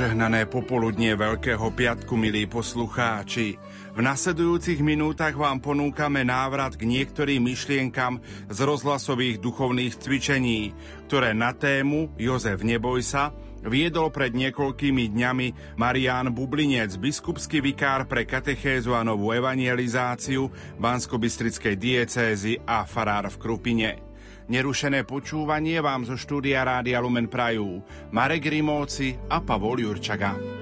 Požehnané popoludnie Veľkého piatku, milí poslucháči. V nasledujúcich minútach vám ponúkame návrat k niektorým myšlienkam z rozhlasových duchovných cvičení, ktoré na tému Jozef neboj sa viedol pred niekoľkými dňami Marián Bublinec, biskupský vikár pre katechézu a novú evangelizáciu Bansko-Bystrickej diecézy a farár v Krupine. Nerušené počúvanie vám zo štúdia Rádia Lumen Prajú Marek Rimóci a Pavol Jurčaga.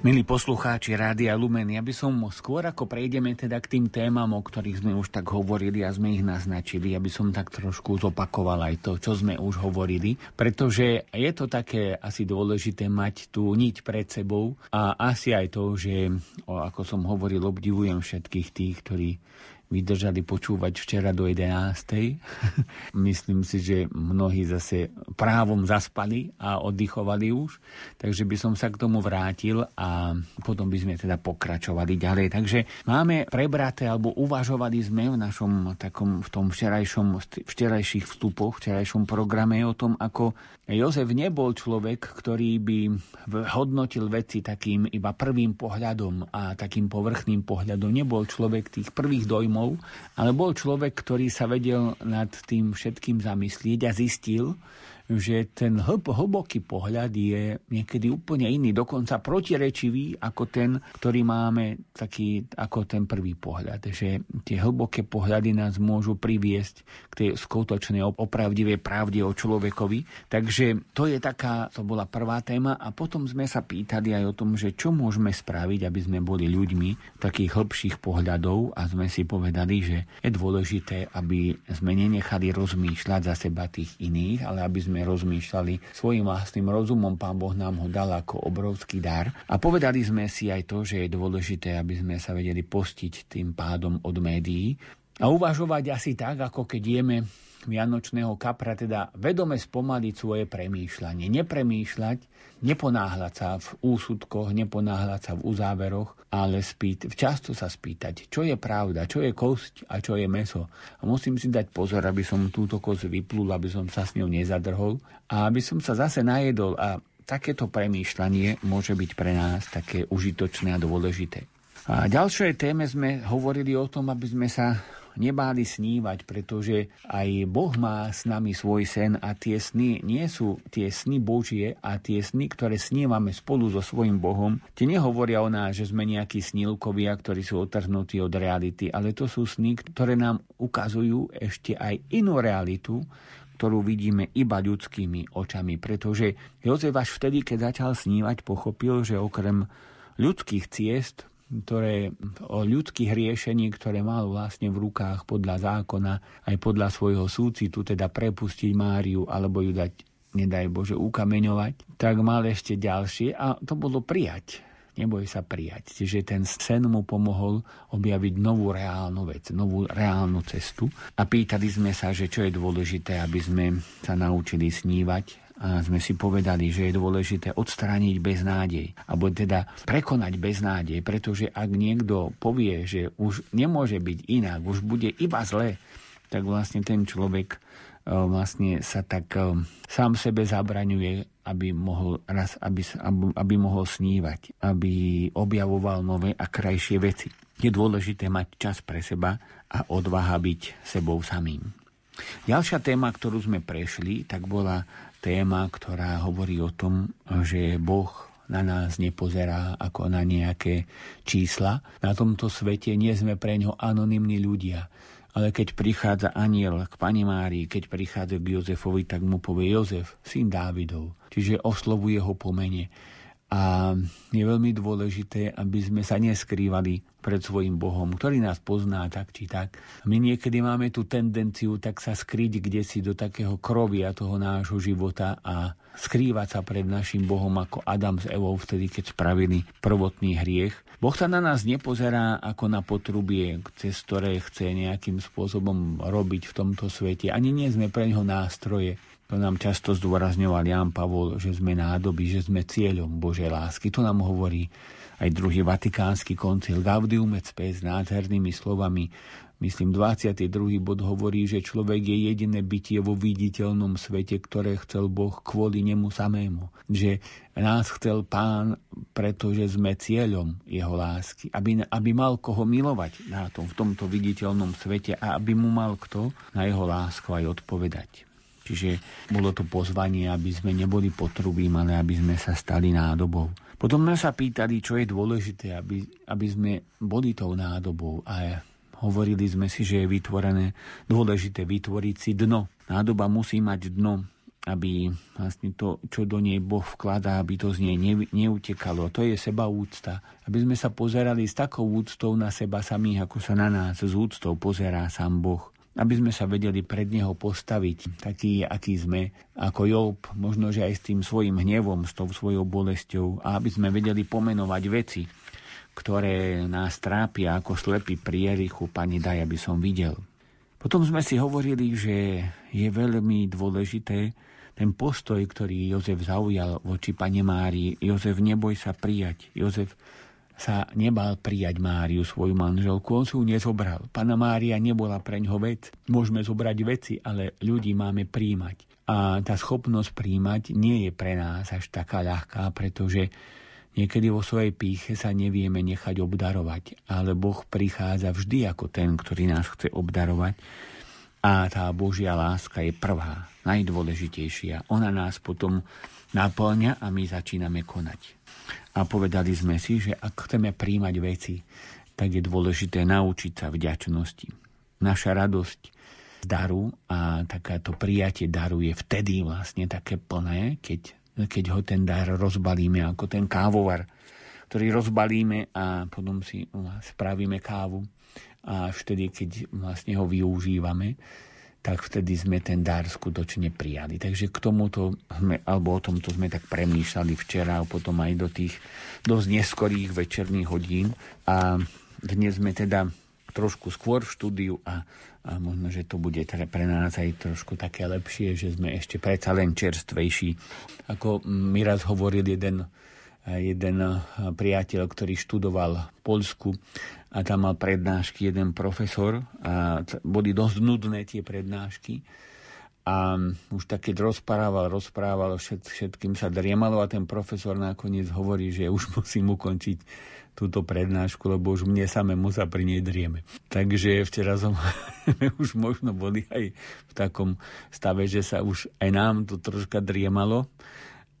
Milí poslucháči Rádia Lumen, ja by som skôr ako prejdeme teda k tým témam, o ktorých sme už tak hovorili a sme ich naznačili, aby som tak trošku zopakoval aj to, čo sme už hovorili, pretože je to také asi dôležité mať tú niť pred sebou a asi aj to, že ako som hovoril, obdivujem všetkých tých, ktorí vydržali počúvať včera do 11. Myslím si, že mnohí zase právom zaspali a oddychovali už, takže by som sa k tomu vrátil a potom by sme teda pokračovali ďalej. Takže máme prebraté alebo uvažovali sme v našom takom v tom včerajšom, včerajších vstupoch, včerajšom programe o tom, ako Jozef nebol človek, ktorý by hodnotil veci takým iba prvým pohľadom a takým povrchným pohľadom. Nebol človek tých prvých dojmov, ale bol človek, ktorý sa vedel nad tým všetkým zamyslieť a zistil, že ten hlb, hlboký pohľad je niekedy úplne iný, dokonca protirečivý ako ten, ktorý máme taký ako ten prvý pohľad. Že tie hlboké pohľady nás môžu priviesť k tej skutočnej opravdivej pravde o človekovi. Takže to je taká, to bola prvá téma a potom sme sa pýtali aj o tom, že čo môžeme spraviť, aby sme boli ľuďmi takých hĺbších pohľadov a sme si povedali, že je dôležité, aby sme nenechali rozmýšľať za seba tých iných, ale aby sme rozmýšľali svojim vlastným rozumom. Pán Boh nám ho dal ako obrovský dar. A povedali sme si aj to, že je dôležité, aby sme sa vedeli postiť tým pádom od médií a uvažovať asi tak, ako keď jeme vianočného kapra, teda vedome spomaliť svoje premýšľanie. Nepremýšľať, neponáhľať sa v úsudkoch, neponáhľať sa v uzáveroch, ale spýt, často sa spýtať, čo je pravda, čo je kosť a čo je meso. A musím si dať pozor, aby som túto kosť vyplul, aby som sa s ňou nezadrhol a aby som sa zase najedol a takéto premýšľanie môže byť pre nás také užitočné a dôležité. A ďalšej téme sme hovorili o tom, aby sme sa nebáli snívať, pretože aj Boh má s nami svoj sen a tie sny nie sú tie sny Božie a tie sny, ktoré snívame spolu so svojim Bohom, tie nehovoria o nás, že sme nejakí snílkovia, ktorí sú otrhnutí od reality, ale to sú sny, ktoré nám ukazujú ešte aj inú realitu, ktorú vidíme iba ľudskými očami, pretože Jozef až vtedy, keď začal snívať, pochopil, že okrem ľudských ciest ktoré, o ľudských riešení, ktoré mal vlastne v rukách podľa zákona, aj podľa svojho súcitu, teda prepustiť Máriu alebo ju dať, nedaj Bože, ukameňovať, tak mal ešte ďalšie a to bolo prijať. Neboj sa prijať. Čiže ten sen mu pomohol objaviť novú reálnu vec, novú reálnu cestu. A pýtali sme sa, že čo je dôležité, aby sme sa naučili snívať, sme si povedali, že je dôležité odstrániť beznádej, alebo teda prekonať beznádej, pretože ak niekto povie, že už nemôže byť inak, už bude iba zle, tak vlastne ten človek e, vlastne sa tak e, sám sebe zabraňuje, aby mohol, raz, aby, aby mohol snívať, aby objavoval nové a krajšie veci. Je dôležité mať čas pre seba a odvaha byť sebou samým. Ďalšia téma, ktorú sme prešli, tak bola téma, ktorá hovorí o tom, že Boh na nás nepozerá ako na nejaké čísla. Na tomto svete nie sme pre ňo anonimní ľudia. Ale keď prichádza aniel k pani Márii, keď prichádza k Jozefovi, tak mu povie Jozef, syn Dávidov. Čiže oslovuje ho po mene. A je veľmi dôležité, aby sme sa neskrývali pred svojim Bohom, ktorý nás pozná tak či tak. My niekedy máme tú tendenciu tak sa skryť kde si do takého krovia toho nášho života a skrývať sa pred našim Bohom ako Adam s Evou vtedy, keď spravili prvotný hriech. Boh sa na nás nepozerá ako na potrubie, cez ktoré chce nejakým spôsobom robiť v tomto svete. Ani nie sme pre neho nástroje. To nám často zdôrazňoval Jan Pavol, že sme nádoby, že sme cieľom Božej lásky. To nám hovorí aj druhý vatikánsky koncil Gaudium et Spes nádhernými slovami. Myslím, 22. bod hovorí, že človek je jediné bytie vo viditeľnom svete, ktoré chcel Boh kvôli nemu samému. Že nás chcel Pán, pretože sme cieľom Jeho lásky. Aby, aby mal koho milovať na tom, v tomto viditeľnom svete a aby mu mal kto na Jeho lásku aj odpovedať. Čiže bolo to pozvanie, aby sme neboli potrubím, ale aby sme sa stali nádobou. Potom sme sa pýtali, čo je dôležité, aby, aby sme boli tou nádobou. A hovorili sme si, že je vytvorené dôležité vytvoriť si dno. Nádoba musí mať dno, aby vlastne to, čo do nej Boh vkladá, aby to z nej ne, neutekalo. To je seba úcta. Aby sme sa pozerali s takou úctou na seba samých, ako sa na nás s úctou pozerá sám Boh aby sme sa vedeli pred Neho postaviť, taký, aký sme, ako Job, možno, že aj s tým svojim hnevom, s tou svojou bolesťou, a aby sme vedeli pomenovať veci, ktoré nás trápia ako slepý pri Jerichu, Pani daj, aby som videl. Potom sme si hovorili, že je veľmi dôležité ten postoj, ktorý Jozef zaujal voči Pane Márii. Jozef, neboj sa prijať. Jozef, sa nebal prijať Máriu, svoju manželku, on si ju nezobral. Pana Mária nebola pre ňoho vec. Môžeme zobrať veci, ale ľudí máme príjmať. A tá schopnosť príjmať nie je pre nás až taká ľahká, pretože niekedy vo svojej píche sa nevieme nechať obdarovať, ale Boh prichádza vždy ako ten, ktorý nás chce obdarovať. A tá Božia láska je prvá, najdôležitejšia. Ona nás potom naplňa a my začíname konať. A povedali sme si, že ak chceme príjmať veci, tak je dôležité naučiť sa vďačnosti. Naša radosť z daru a takáto prijatie daru je vtedy vlastne také plné, keď, keď ho ten dar rozbalíme ako ten kávovar, ktorý rozbalíme a potom si spravíme kávu a vtedy, keď vlastne ho využívame, tak vtedy sme ten dar skutočne prijali. Takže k tomuto sme, alebo o tomto sme tak premýšľali včera a potom aj do tých dosť neskorých večerných hodín. A dnes sme teda trošku skôr v štúdiu a, a možno, že to bude teda pre nás aj trošku také lepšie, že sme ešte predsa len čerstvejší. Ako mi raz hovoril jeden jeden priateľ, ktorý študoval v Polsku a tam mal prednášky jeden profesor a boli dosť nudné tie prednášky a už tak keď rozprával, rozprával, všet, všetkým sa driemalo a ten profesor nakoniec hovorí, že už musím ukončiť túto prednášku, lebo už mne samému sa pri nej drieme. Takže včera som už možno boli aj v takom stave, že sa už aj nám to troška driemalo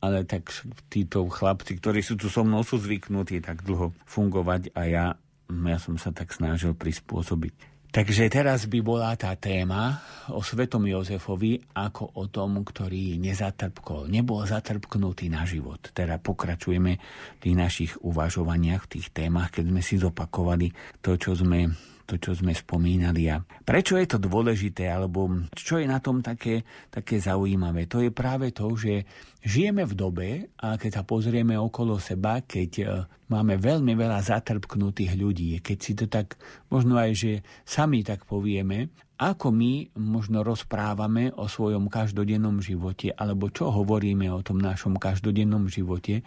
ale tak títo chlapci, ktorí sú tu so mnou, sú zvyknutí tak dlho fungovať a ja, ja som sa tak snažil prispôsobiť. Takže teraz by bola tá téma o svetom Jozefovi ako o tom, ktorý nezatrpkol, nebol zatrpknutý na život. Teda pokračujeme v tých našich uvažovaniach, v tých témach, keď sme si zopakovali to, čo sme to, čo sme spomínali. A prečo je to dôležité, alebo čo je na tom také, také zaujímavé? To je práve to, že žijeme v dobe, a keď sa pozrieme okolo seba, keď e, máme veľmi veľa zatrpknutých ľudí, keď si to tak možno aj, že sami tak povieme, ako my možno rozprávame o svojom každodennom živote, alebo čo hovoríme o tom našom každodennom živote,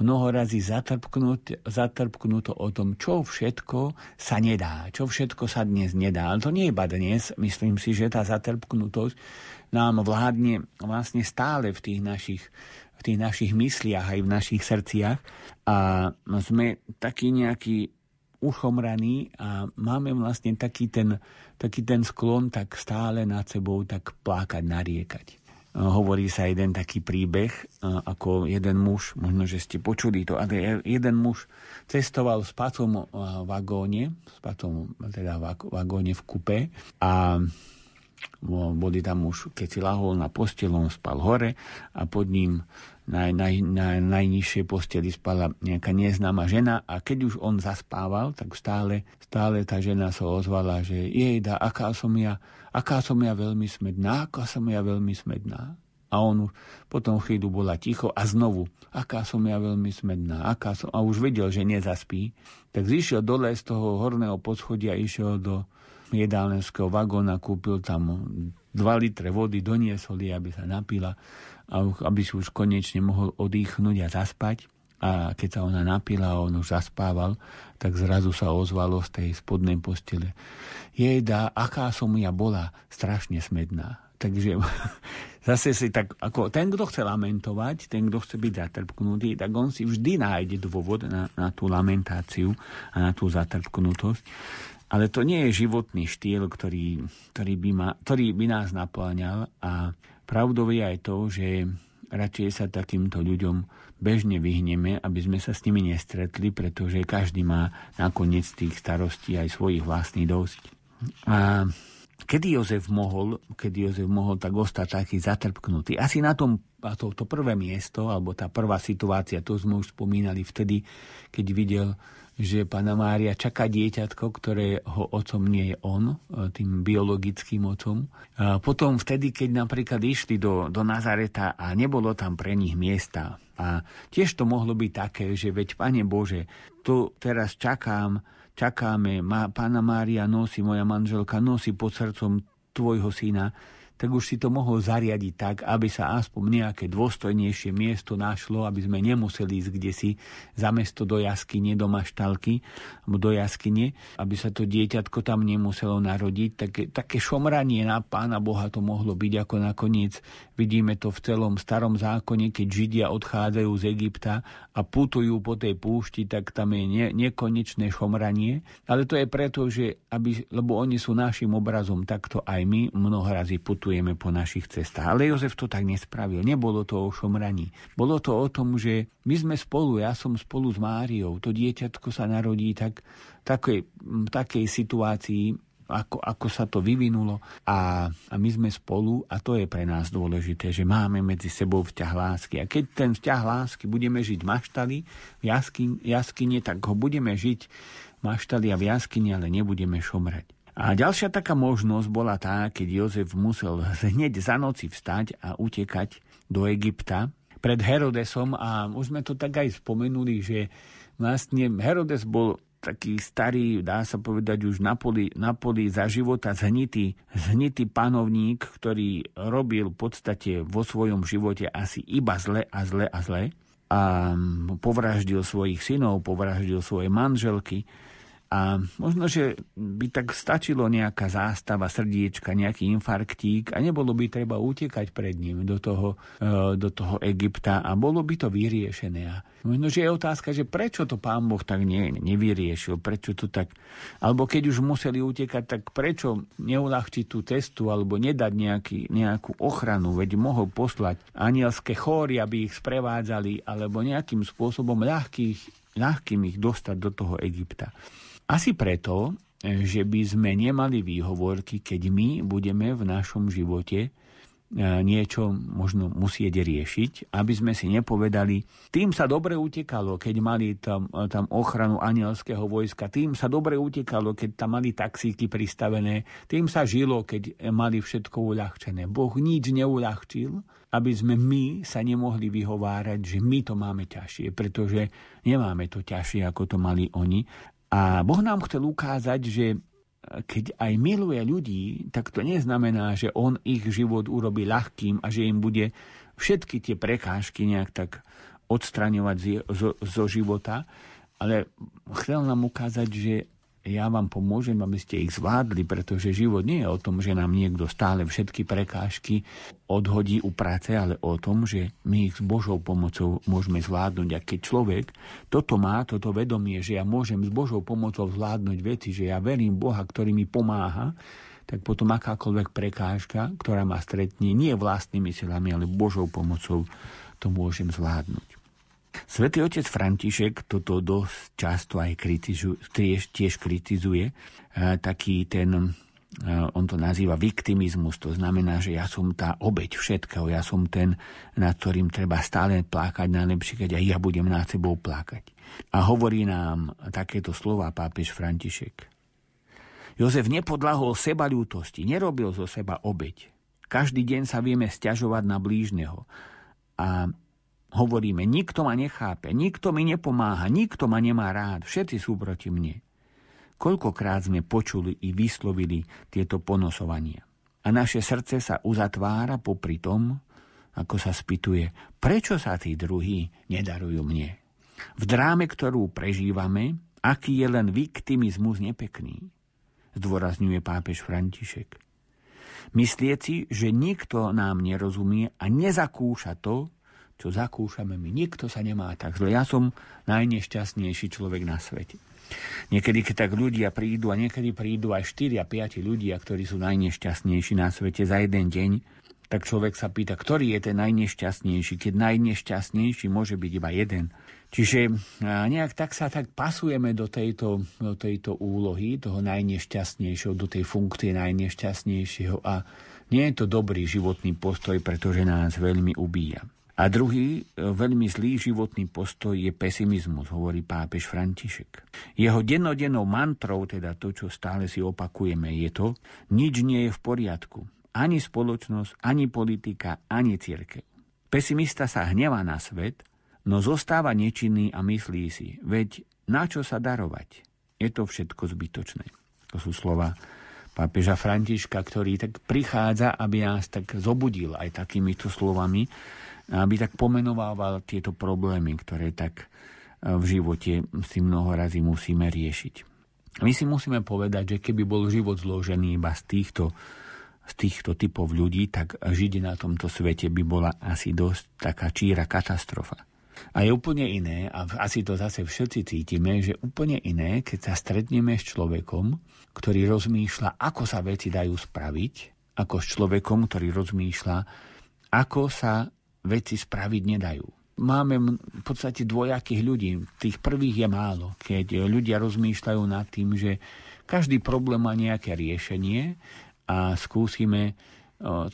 mnoho razy zatrpknuto o tom, čo všetko sa nedá, čo všetko sa dnes nedá. Ale to nie je iba dnes, myslím si, že tá zatrpknutosť nám vládne vlastne stále v tých našich v tých našich mysliach aj v našich srdciach a sme takí nejakí uchomraní a máme vlastne taký ten taký ten sklon tak stále nad sebou tak plákať, nariekať. Hovorí sa jeden taký príbeh, ako jeden muž, možno, že ste počuli to, ale jeden muž cestoval v spacom vagóne, spacom, teda vagóne v kupe a boli tam už, keď si lahol na postel, spal hore a pod ním na, na, na najnižšej posteli spala nejaká neznáma žena a keď už on zaspával, tak stále, stále tá žena sa ozvala, že jejda, aká som ja, aká som ja veľmi smedná, aká som ja veľmi smedná. A on potom chvíľu bola ticho a znovu, aká som ja veľmi smedná, aká som, a už vedel, že nezaspí, tak zišiel dole z toho horného poschodia, išiel do jedálneckého vagóna, kúpil tam 2 litre vody, doniesol jej, aby sa napila, aby si už konečne mohol odýchnuť a zaspať. A keď sa ona napila a on už zaspával, tak zrazu sa ozvalo z tej spodnej postele. Jejda, aká som ja bola, strašne smedná. Takže zase si tak, ako ten, kto chce lamentovať, ten, kto chce byť zatrpknutý, tak on si vždy nájde dôvod na, na tú lamentáciu a na tú zatrpknutosť. Ale to nie je životný štýl, ktorý, ktorý, by, ma, ktorý by nás naplňal a pravdou je aj to, že radšej sa takýmto ľuďom bežne vyhneme, aby sme sa s nimi nestretli, pretože každý má nakoniec tých starostí aj svojich vlastných dosť. A Kedy Jozef mohol, kedy Jozef mohol tak ostať taký zatrpknutý? Asi na tom, a to, to prvé miesto, alebo tá prvá situácia, to sme už spomínali vtedy, keď videl, že pána Mária čaká dieťatko, ktoré ho otcom nie je on, e, tým biologickým otcom. A potom vtedy, keď napríklad išli do, do Nazareta a nebolo tam pre nich miesta. A tiež to mohlo byť také, že veď, Pane Bože, tu teraz čakám, čakáme, má, pána Mária nosí, moja manželka nosí pod srdcom tvojho syna, tak už si to mohol zariadiť tak, aby sa aspoň nejaké dôstojnejšie miesto našlo, aby sme nemuseli ísť kde si za mesto do jaskyne, do maštalky, do jaskyne, aby sa to dieťatko tam nemuselo narodiť. Také, také šomranie na Pána Boha to mohlo byť, ako nakoniec vidíme to v celom starom zákone, keď Židia odchádzajú z Egypta a putujú po tej púšti, tak tam je ne, nekonečné šomranie. Ale to je preto, že aby, lebo oni sú našim obrazom, takto aj my mnoho razy putujeme cestujeme po našich cestách. Ale Jozef to tak nespravil. Nebolo to o šomraní. Bolo to o tom, že my sme spolu, ja som spolu s Máriou. To dieťatko sa narodí tak, takej, takej situácii, ako, ako sa to vyvinulo a, a my sme spolu a to je pre nás dôležité, že máme medzi sebou vzťah lásky. A keď ten vzťah lásky budeme žiť maštali, v jaskyni, jaskyne, tak ho budeme žiť maštali a v jaskyni, ale nebudeme šomrať. A ďalšia taká možnosť bola tá, keď Jozef musel hneď za noci vstať a utekať do Egypta pred Herodesom. A už sme to tak aj spomenuli, že vlastne Herodes bol taký starý, dá sa povedať už na poli, na poli za života zhnitý, zhnitý panovník, ktorý robil v podstate vo svojom živote asi iba zle a zle a zle. A povraždil svojich synov, povraždil svoje manželky a možno, že by tak stačilo nejaká zástava srdiečka, nejaký infarktík a nebolo by treba utekať pred ním do toho, e, do toho Egypta a bolo by to vyriešené. A možno, že je otázka, že prečo to pán Boh tak ne, nevyriešil, prečo to tak, alebo keď už museli utekať, tak prečo neulahčiť tú cestu alebo nedať nejaký, nejakú ochranu, veď mohol poslať anielské chóry, aby ich sprevádzali, alebo nejakým spôsobom ľahkých, ľahkým ich dostať do toho Egypta. Asi preto, že by sme nemali výhovorky, keď my budeme v našom živote e, niečo možno musieť riešiť, aby sme si nepovedali, tým sa dobre utekalo, keď mali tam, tam ochranu anielského vojska, tým sa dobre utekalo, keď tam mali taxíky pristavené, tým sa žilo, keď mali všetko uľahčené. Boh nič neuľahčil, aby sme my sa nemohli vyhovárať, že my to máme ťažšie, pretože nemáme to ťažšie, ako to mali oni. A Boh nám chcel ukázať, že keď aj miluje ľudí, tak to neznamená, že on ich život urobí ľahkým a že im bude všetky tie prekážky nejak tak odstraňovať zo, zo života, ale chcel nám ukázať, že ja vám pomôžem, aby ste ich zvládli, pretože život nie je o tom, že nám niekto stále všetky prekážky odhodí u práce, ale o tom, že my ich s Božou pomocou môžeme zvládnuť. A keď človek toto má, toto vedomie, že ja môžem s Božou pomocou zvládnuť veci, že ja verím Boha, ktorý mi pomáha, tak potom akákoľvek prekážka, ktorá ma stretne, nie vlastnými silami, ale Božou pomocou, to môžem zvládnuť. Svetý otec František toto dosť často aj kritizuje, tiež, kritizuje, taký ten on to nazýva viktimizmus, to znamená, že ja som tá obeď všetkého, ja som ten, nad ktorým treba stále plákať, najlepšie, keď aj ja budem nad sebou plakať. A hovorí nám takéto slova pápež František. Jozef nepodlahol seba ľútosti, nerobil zo seba obeď. Každý deň sa vieme stiažovať na blížneho. A hovoríme, nikto ma nechápe, nikto mi nepomáha, nikto ma nemá rád, všetci sú proti mne. Koľkokrát sme počuli i vyslovili tieto ponosovania. A naše srdce sa uzatvára popri tom, ako sa spýtuje, prečo sa tí druhí nedarujú mne. V dráme, ktorú prežívame, aký je len viktimizmus nepekný, zdôrazňuje pápež František. Myslieť si, že nikto nám nerozumie a nezakúša to, čo zakúšame my. Nikto sa nemá tak zle. Ja som najnešťastnejší človek na svete. Niekedy, keď tak ľudia prídu, a niekedy prídu aj 4 a 5 ľudia, ktorí sú najnešťastnejší na svete za jeden deň, tak človek sa pýta, ktorý je ten najnešťastnejší, keď najnešťastnejší môže byť iba jeden. Čiže nejak tak sa tak pasujeme do tejto, do tejto úlohy, toho najnešťastnejšieho, do tej funkcie najnešťastnejšieho a nie je to dobrý životný postoj, pretože nás veľmi ubíja. A druhý e, veľmi zlý životný postoj je pesimizmus, hovorí pápež František. Jeho dennodennou mantrou, teda to, čo stále si opakujeme, je to, nič nie je v poriadku. Ani spoločnosť, ani politika, ani církev. Pesimista sa hnevá na svet, no zostáva nečinný a myslí si, veď na čo sa darovať? Je to všetko zbytočné. To sú slova pápeža Františka, ktorý tak prichádza, aby nás tak zobudil aj takýmito slovami, aby tak pomenovával tieto problémy, ktoré tak e, v živote si mnoho razy musíme riešiť. My si musíme povedať, že keby bol život zložený iba z týchto, z týchto typov ľudí, tak žiť na tomto svete by bola asi dosť taká číra katastrofa. A je úplne iné, a asi to zase všetci cítime, že úplne iné, keď sa stretneme s človekom, ktorý rozmýšľa, ako sa veci dajú spraviť, ako s človekom, ktorý rozmýšľa, ako sa veci spraviť nedajú. Máme v podstate dvojakých ľudí. Tých prvých je málo, keď ľudia rozmýšľajú nad tým, že každý problém má nejaké riešenie a skúsime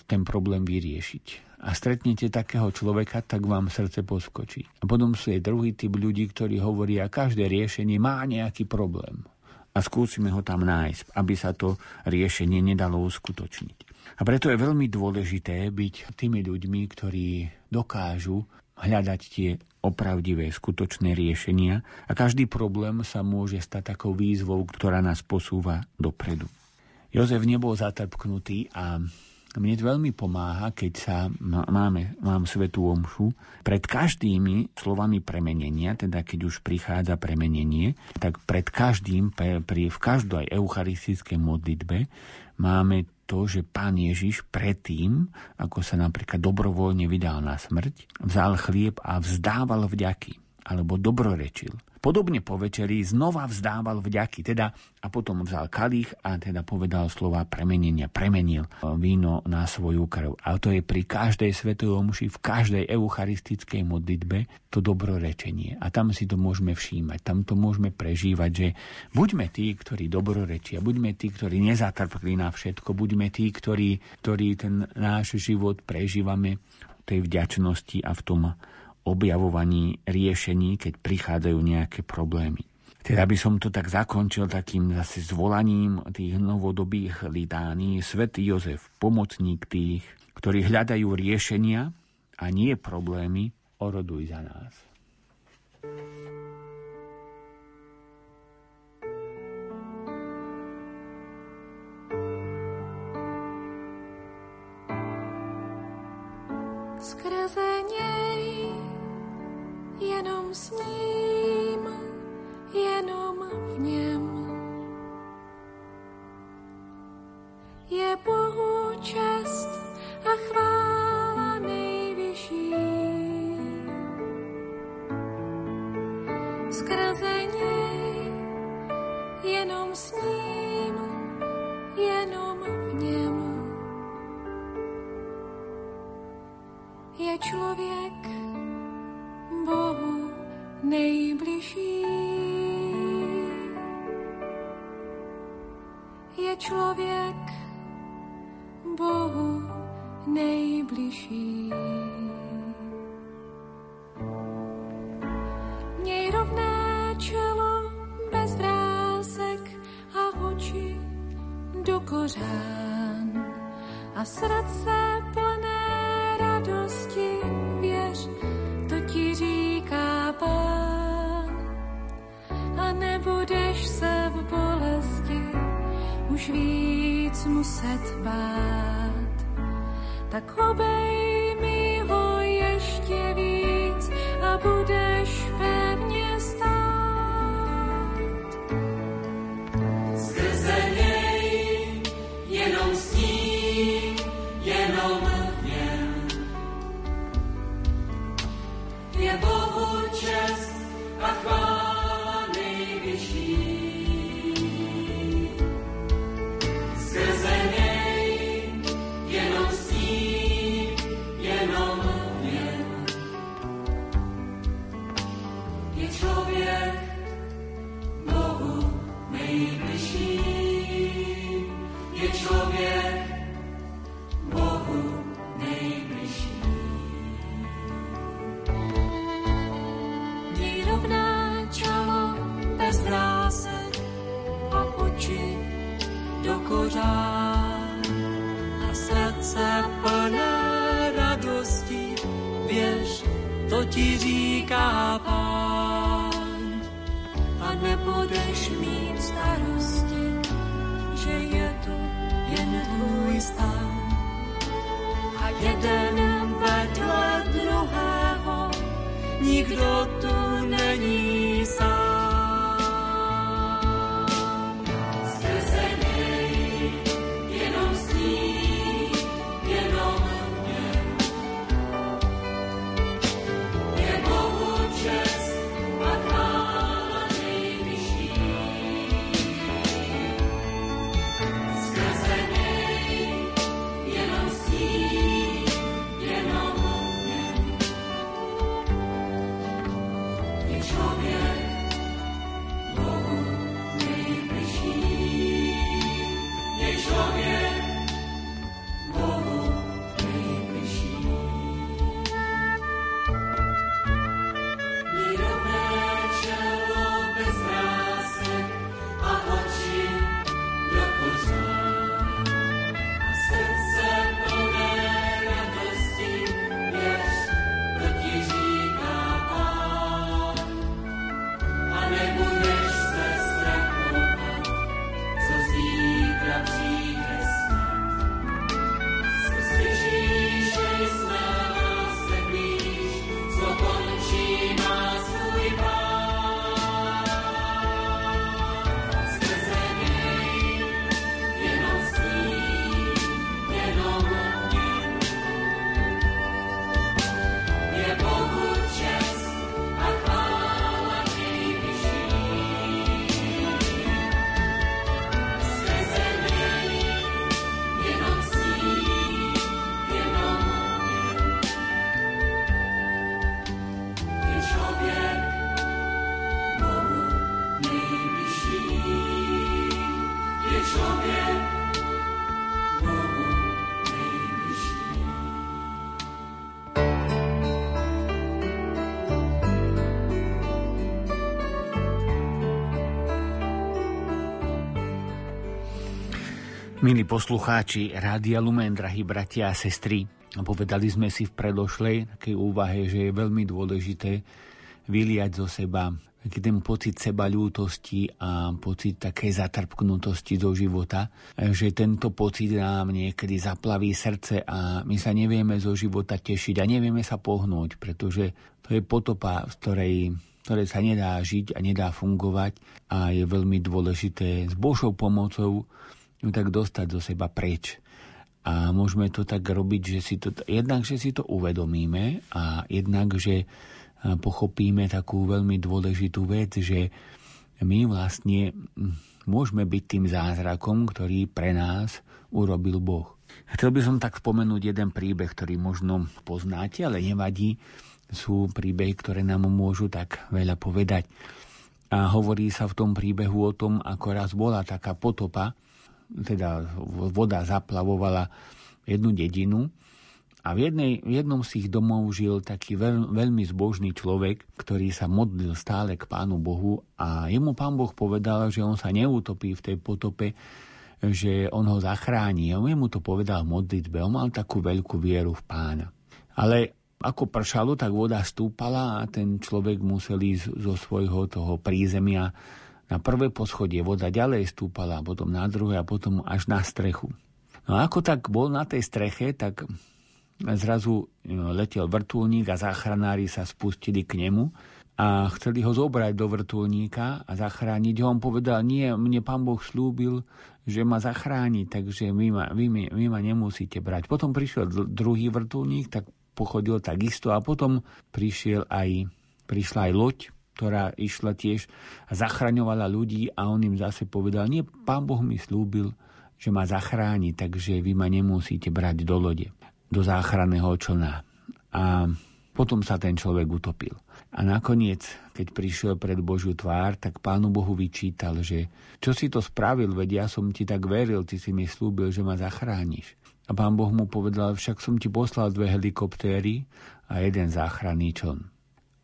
ten problém vyriešiť. A stretnete takého človeka, tak vám srdce poskočí. A potom sú aj druhý typ ľudí, ktorí hovoria, každé riešenie má nejaký problém. A skúsime ho tam nájsť, aby sa to riešenie nedalo uskutočniť. A preto je veľmi dôležité byť tými ľuďmi, ktorí dokážu hľadať tie opravdivé, skutočné riešenia a každý problém sa môže stať takou výzvou, ktorá nás posúva dopredu. Jozef nebol zatrpknutý a mne veľmi pomáha, keď sa máme, mám svetú omšu. Pred každými slovami premenenia, teda keď už prichádza premenenie, tak pred každým, pri, v každej eucharistickej modlitbe máme to, že pán Ježiš predtým, ako sa napríklad dobrovoľne vydal na smrť, vzal chlieb a vzdával vďaky, alebo dobrorečil. Podobne po večeri znova vzdával vďaky, teda a potom vzal kalich a teda povedal slova premenenia, premenil víno na svoju krv. A to je pri každej svetej omši, v každej eucharistickej modlitbe to dobrorečenie. A tam si to môžeme všímať, tam to môžeme prežívať, že buďme tí, ktorí dobrorečia, buďme tí, ktorí nezatrpkli na všetko, buďme tí, ktorí, ktorí ten náš život prežívame v tej vďačnosti a v tom objavovaní riešení, keď prichádzajú nejaké problémy. Teda by som to tak zakončil takým zase zvolaním tých novodobých litánií. Svetý Jozef, pomocník tých, ktorí hľadajú riešenia a nie problémy, oroduj za nás. Skrze jenom s ním, v něm. Je Bohu a chvála nejvyšší. Skrze něj, s ním, jenom v něm. Je člověk nejbližší. Je člověk Bohu nejbližší. Měj rovné čelo bez vrázek a oči do kořán a srdce plné radosti, nebudeš se v bolesti už víc muset bát. Tak obejmi nejbližší. Milí poslucháči Rádia Lumen, drahí bratia a sestry, povedali sme si v predošlej takej úvahe, že je veľmi dôležité vyliať zo seba taký ten pocit seba ľútosti a pocit takej zatrpknutosti zo života, že tento pocit nám niekedy zaplaví srdce a my sa nevieme zo života tešiť a nevieme sa pohnúť, pretože to je potopa, z ktorej ktoré sa nedá žiť a nedá fungovať a je veľmi dôležité s Božou pomocou ju tak dostať zo seba preč. A môžeme to tak robiť, že si to, jednak, že si to uvedomíme a jednak, že pochopíme takú veľmi dôležitú vec, že my vlastne môžeme byť tým zázrakom, ktorý pre nás urobil Boh. Chcel by som tak spomenúť jeden príbeh, ktorý možno poznáte, ale nevadí. Sú príbehy, ktoré nám môžu tak veľa povedať. A hovorí sa v tom príbehu o tom, ako raz bola taká potopa teda voda zaplavovala jednu dedinu a v, jednej, v jednom z tých domov žil taký veľ, veľmi zbožný človek, ktorý sa modlil stále k Pánu Bohu a jemu Pán Boh povedal, že on sa neutopí v tej potope, že on ho zachráni. A mu to povedal v modlitbe. On mal takú veľkú vieru v pána. Ale ako pršalo, tak voda stúpala a ten človek musel ísť zo svojho toho prízemia na prvé poschodie. Voda ďalej stúpala, potom na druhé a potom až na strechu. No a ako tak bol na tej streche, tak zrazu no, letel vrtulník a záchranári sa spustili k nemu a chceli ho zobrať do vrtulníka a zachrániť ho. On povedal, nie, mne pán Boh slúbil, že ma zachráni, takže vy ma, vy, vy ma nemusíte brať. Potom prišiel druhý vrtulník, tak pochodil takisto a potom prišiel aj, prišla aj loď, ktorá išla tiež a zachraňovala ľudí a on im zase povedal, nie, pán Boh mi slúbil, že ma zachráni, takže vy ma nemusíte brať do lode, do záchranného člna. A potom sa ten človek utopil. A nakoniec, keď prišiel pred Božiu tvár, tak Pánu Bohu vyčítal, že čo si to spravil, veď ja som ti tak veril, ty si mi slúbil, že ma zachrániš. A pán Boh mu povedal, však som ti poslal dve helikoptéry a jeden záchranný čln.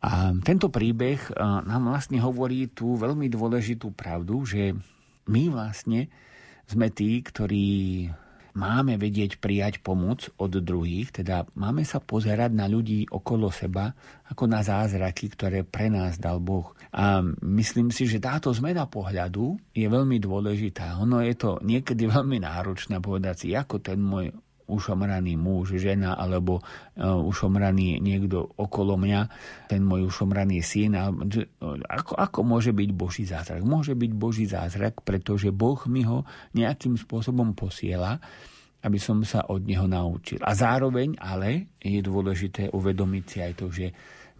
A tento príbeh nám vlastne hovorí tú veľmi dôležitú pravdu, že my vlastne sme tí, ktorí máme vedieť prijať pomoc od druhých, teda máme sa pozerať na ľudí okolo seba ako na zázraky, ktoré pre nás dal Boh. A myslím si, že táto zmena pohľadu je veľmi dôležitá. Ono je to niekedy veľmi náročné povedať si, ako ten môj ušomraný muž, žena alebo uh, ušomraný niekto okolo mňa, ten môj ušomraný syn. Ako, ako môže byť Boží zázrak? Môže byť Boží zázrak, pretože Boh mi ho nejakým spôsobom posiela, aby som sa od neho naučil. A zároveň ale je dôležité uvedomiť si aj to, že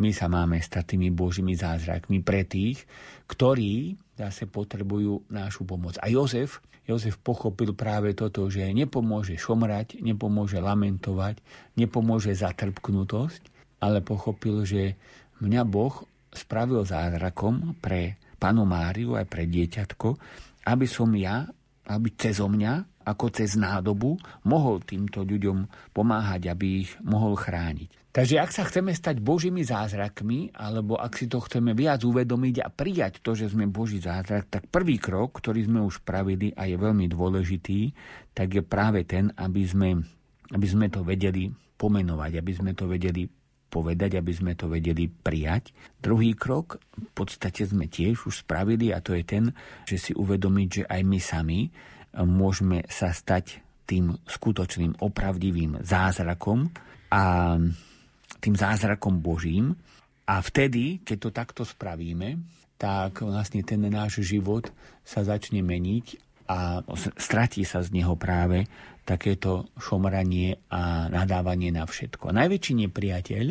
my sa máme stať tými Božími zázrakmi pre tých, ktorí zase potrebujú nášu pomoc. A Jozef, Jozef pochopil práve toto, že nepomôže šomrať, nepomôže lamentovať, nepomôže zatrpknutosť, ale pochopil, že mňa Boh spravil zázrakom pre panu Máriu aj pre dieťatko, aby som ja, aby cez mňa, ako cez nádobu, mohol týmto ľuďom pomáhať, aby ich mohol chrániť. Takže ak sa chceme stať Božími zázrakmi, alebo ak si to chceme viac uvedomiť a prijať to, že sme Boží zázrak, tak prvý krok, ktorý sme už pravili a je veľmi dôležitý, tak je práve ten, aby sme, aby sme to vedeli pomenovať, aby sme to vedeli povedať, aby sme to vedeli prijať. Druhý krok v podstate sme tiež už spravili a to je ten, že si uvedomiť, že aj my sami môžeme sa stať tým skutočným, opravdivým zázrakom a tým zázrakom Božím. A vtedy, keď to takto spravíme, tak vlastne ten náš život sa začne meniť a stratí sa z neho práve takéto šomranie a nadávanie na všetko. Najväčší nepriateľ,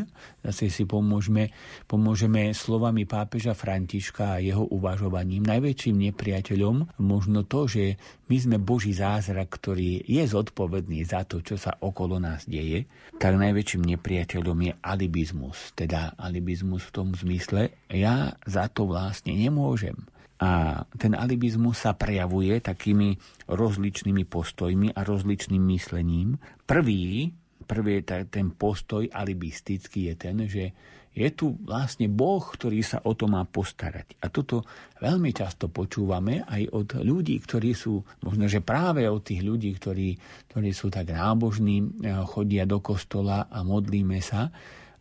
zase si pomôžeme, pomôžeme slovami pápeža Františka a jeho uvažovaním, najväčším nepriateľom možno to, že my sme Boží zázrak, ktorý je zodpovedný za to, čo sa okolo nás deje, tak najväčším nepriateľom je alibizmus. Teda alibizmus v tom zmysle, ja za to vlastne nemôžem. A ten alibizmus sa prejavuje takými rozličnými postojmi a rozličným myslením. Prvý, prvý ten postoj alibistický je ten, že je tu vlastne Boh, ktorý sa o to má postarať. A toto veľmi často počúvame aj od ľudí, ktorí sú, možno že práve od tých ľudí, ktorí, ktorí sú tak nábožní, eh, chodia do kostola a modlíme sa,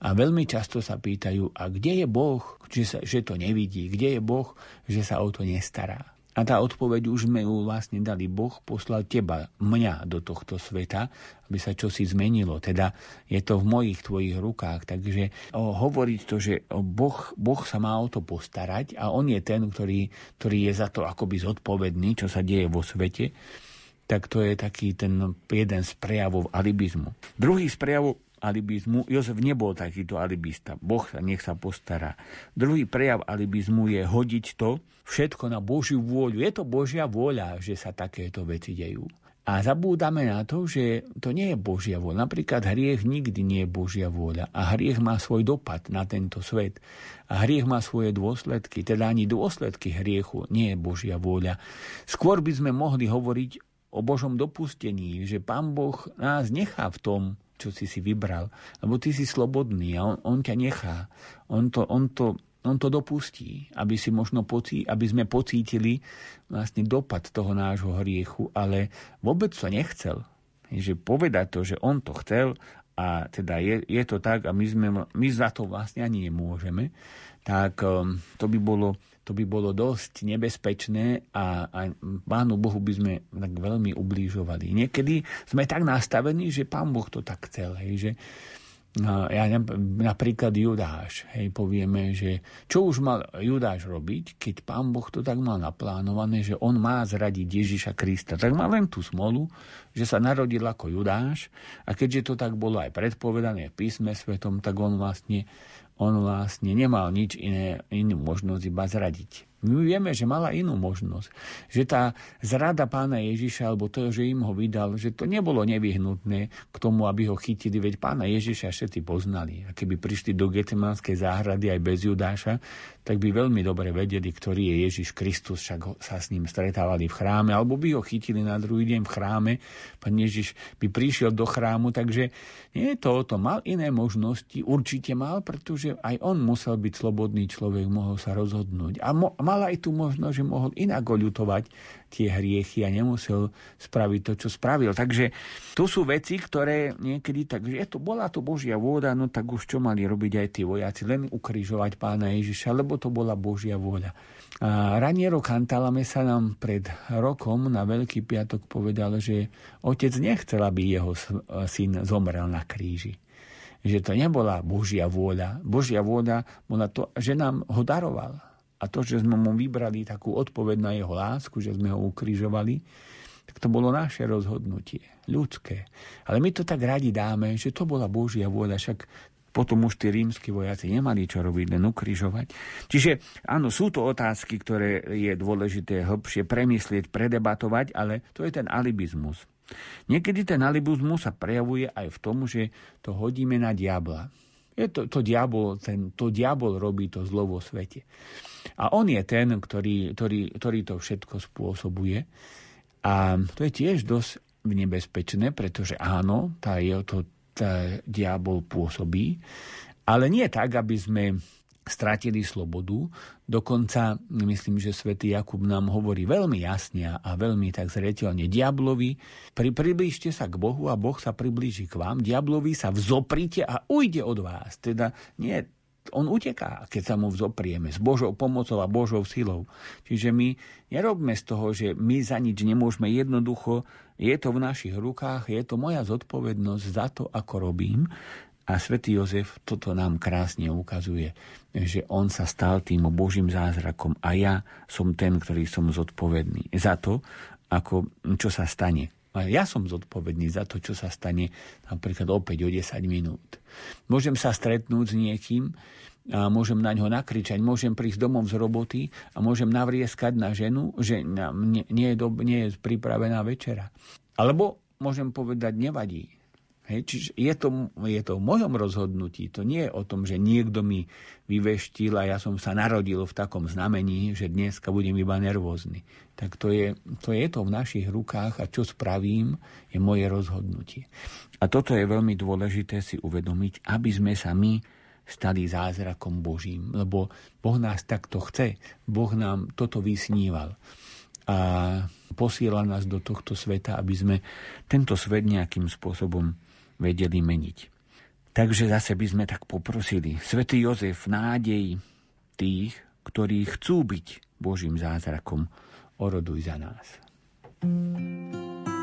a veľmi často sa pýtajú, a kde je Boh, že, sa, že to nevidí, kde je Boh, že sa o to nestará. A tá odpoveď už sme ju vlastne dali. Boh poslal teba, mňa do tohto sveta, aby sa čosi zmenilo. Teda je to v mojich tvojich rukách. Takže o, hovoriť to, že boh, boh sa má o to postarať a On je ten, ktorý, ktorý je za to akoby zodpovedný, čo sa deje vo svete, tak to je taký ten jeden z prejavov alibizmu. Druhý z prejavov alibizmu, Jozef nebol takýto alibista. Boh sa nech sa postará. Druhý prejav alibizmu je hodiť to všetko na Božiu vôľu. Je to Božia vôľa, že sa takéto veci dejú. A zabúdame na to, že to nie je Božia vôľa. Napríklad hriech nikdy nie je Božia vôľa. A hriech má svoj dopad na tento svet. A hriech má svoje dôsledky. Teda ani dôsledky hriechu nie je Božia vôľa. Skôr by sme mohli hovoriť o Božom dopustení, že Pán Boh nás nechá v tom, čo si si vybral, lebo ty si slobodný a on, on ťa nechá. On to, on to on to dopustí, aby, si možno pocí, aby sme pocítili vlastne dopad toho nášho hriechu, ale vôbec to nechcel. Že povedať to, že on to chcel a teda je, je to tak a my, sme, my za to vlastne ani nemôžeme, tak um, to by bolo, to by bolo dosť nebezpečné a, a Pánu Bohu by sme tak veľmi ublížovali. Niekedy sme tak nastavení, že Pán Boh to tak chcel, hej, že, ja napríklad Judáš, hej, povieme, že čo už mal Judáš robiť, keď pán Boh to tak mal naplánované, že on má zradiť Ježiša Krista. Tak má len tú smolu, že sa narodil ako Judáš a keďže to tak bolo aj predpovedané v písme svetom, tak on vlastne, on vlastne nemal nič iné, inú možnosť iba zradiť. My vieme, že mala inú možnosť. Že tá zrada pána Ježiša, alebo to, že im ho vydal, že to nebolo nevyhnutné k tomu, aby ho chytili, veď pána Ježiša všetci poznali. A keby prišli do Getemanskej záhrady aj bez Judáša, tak by veľmi dobre vedeli, ktorý je Ježiš Kristus, však sa s ním stretávali v chráme, alebo by ho chytili na druhý deň v chráme. Pán Ježiš by prišiel do chrámu, takže nie je to o tom. Mal iné možnosti, určite mal, pretože aj on musel byť slobodný človek, mohol sa rozhodnúť. A mo- mal aj tú možnosť, že mohol inak oľutovať tie hriechy a nemusel spraviť to, čo spravil. Takže to sú veci, ktoré niekedy, takže je to, bola to Božia vôda, no tak už čo mali robiť aj tí vojaci, len ukrižovať pána Ježiša, lebo to bola Božia vôľa. A Raniero Cantalame sa nám pred rokom na Veľký piatok povedal, že otec nechcel, aby jeho syn zomrel na kríži že to nebola Božia vôľa. Božia vôľa bola to, že nám ho daroval a to, že sme mu vybrali takú odpoveď na jeho lásku, že sme ho ukrižovali, tak to bolo naše rozhodnutie, ľudské. Ale my to tak radi dáme, že to bola Božia vôľa, však potom už tí rímsky vojaci nemali čo robiť, len ukrižovať. Čiže áno, sú to otázky, ktoré je dôležité hĺbšie premyslieť, predebatovať, ale to je ten alibizmus. Niekedy ten alibizmus sa prejavuje aj v tom, že to hodíme na diabla. Je to, to, diabol, ten, to diabol robí to zlo vo svete. A on je ten, ktorý, ktorý, ktorý to všetko spôsobuje. A to je tiež dosť nebezpečné, pretože áno, tá, je, to, diabol pôsobí, ale nie tak, aby sme stratili slobodu. Dokonca, myslím, že svätý Jakub nám hovorí veľmi jasne a veľmi tak zreteľne. Diablovi, pri, priblížte sa k Bohu a Boh sa priblíži k vám. Diablovi sa vzoprite a ujde od vás. Teda nie on uteká, keď sa mu vzoprieme s Božou pomocou a Božou silou. Čiže my nerobme z toho, že my za nič nemôžeme. Jednoducho je to v našich rukách, je to moja zodpovednosť za to, ako robím. A svätý Jozef toto nám krásne ukazuje, že on sa stal tým Božím zázrakom a ja som ten, ktorý som zodpovedný za to, ako, čo sa stane. A ja som zodpovedný za to, čo sa stane napríklad opäť o 10 minút. Môžem sa stretnúť s niekým, a môžem na ňo nakričať, môžem prísť domov z roboty a môžem navrieskať na ženu, že nie, je, do, nie je pripravená večera. Alebo môžem povedať, nevadí, Hej, čiže je to, je to v mojom rozhodnutí. To nie je o tom, že niekto mi vyveštil a ja som sa narodil v takom znamení, že dneska budem iba nervózny. Tak to je, to je to v našich rukách a čo spravím, je moje rozhodnutie. A toto je veľmi dôležité si uvedomiť, aby sme sa my stali zázrakom Božím. Lebo Boh nás takto chce. Boh nám toto vysníval. A posiela nás do tohto sveta, aby sme tento svet nejakým spôsobom vedeli meniť. Takže zase by sme tak poprosili. Svetý Jozef, nádej tých, ktorí chcú byť Božím zázrakom, oroduj za nás. thank you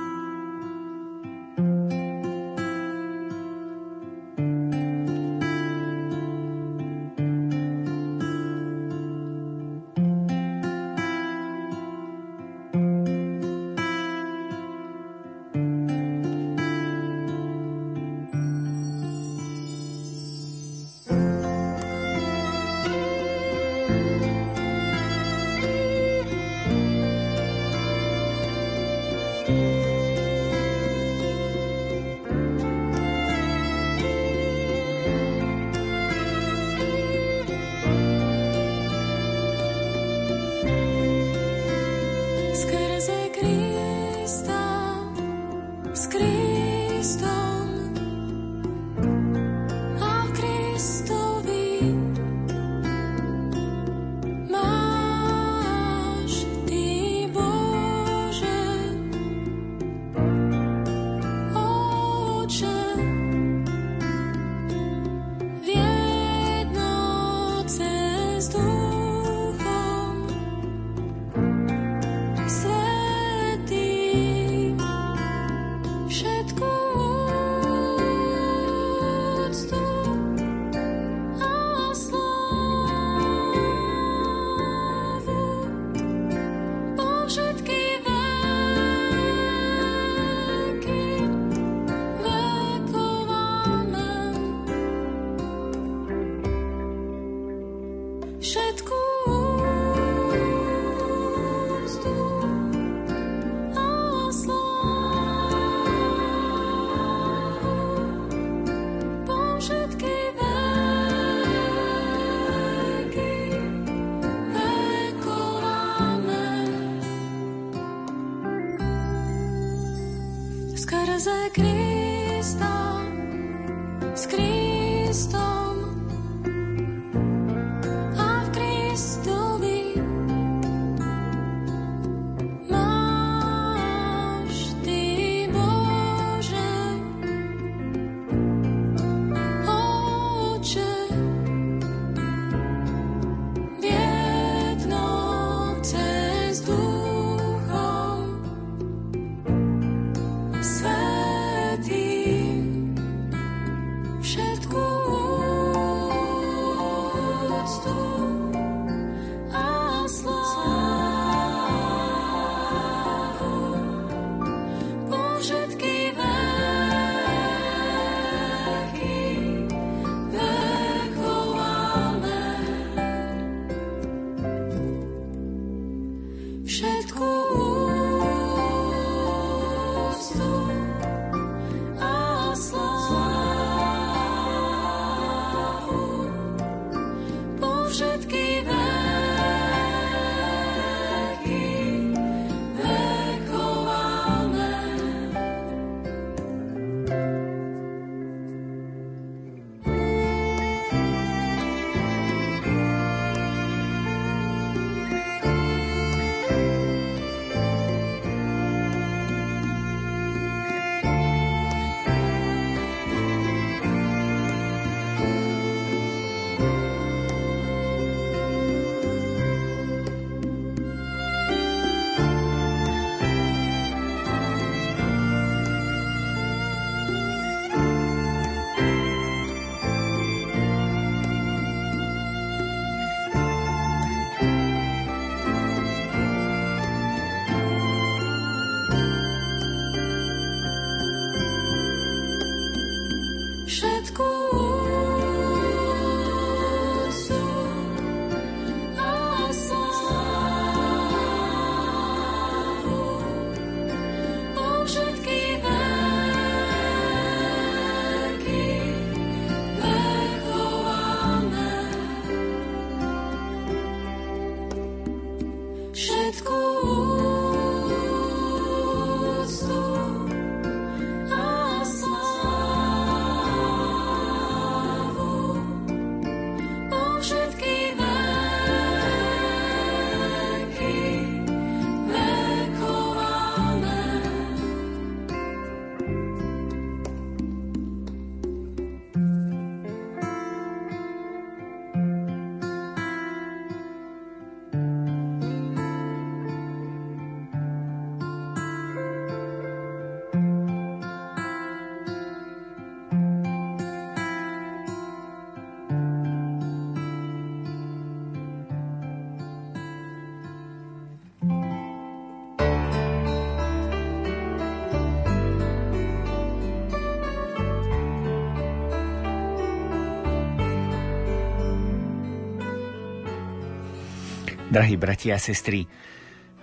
Drahí bratia a sestry,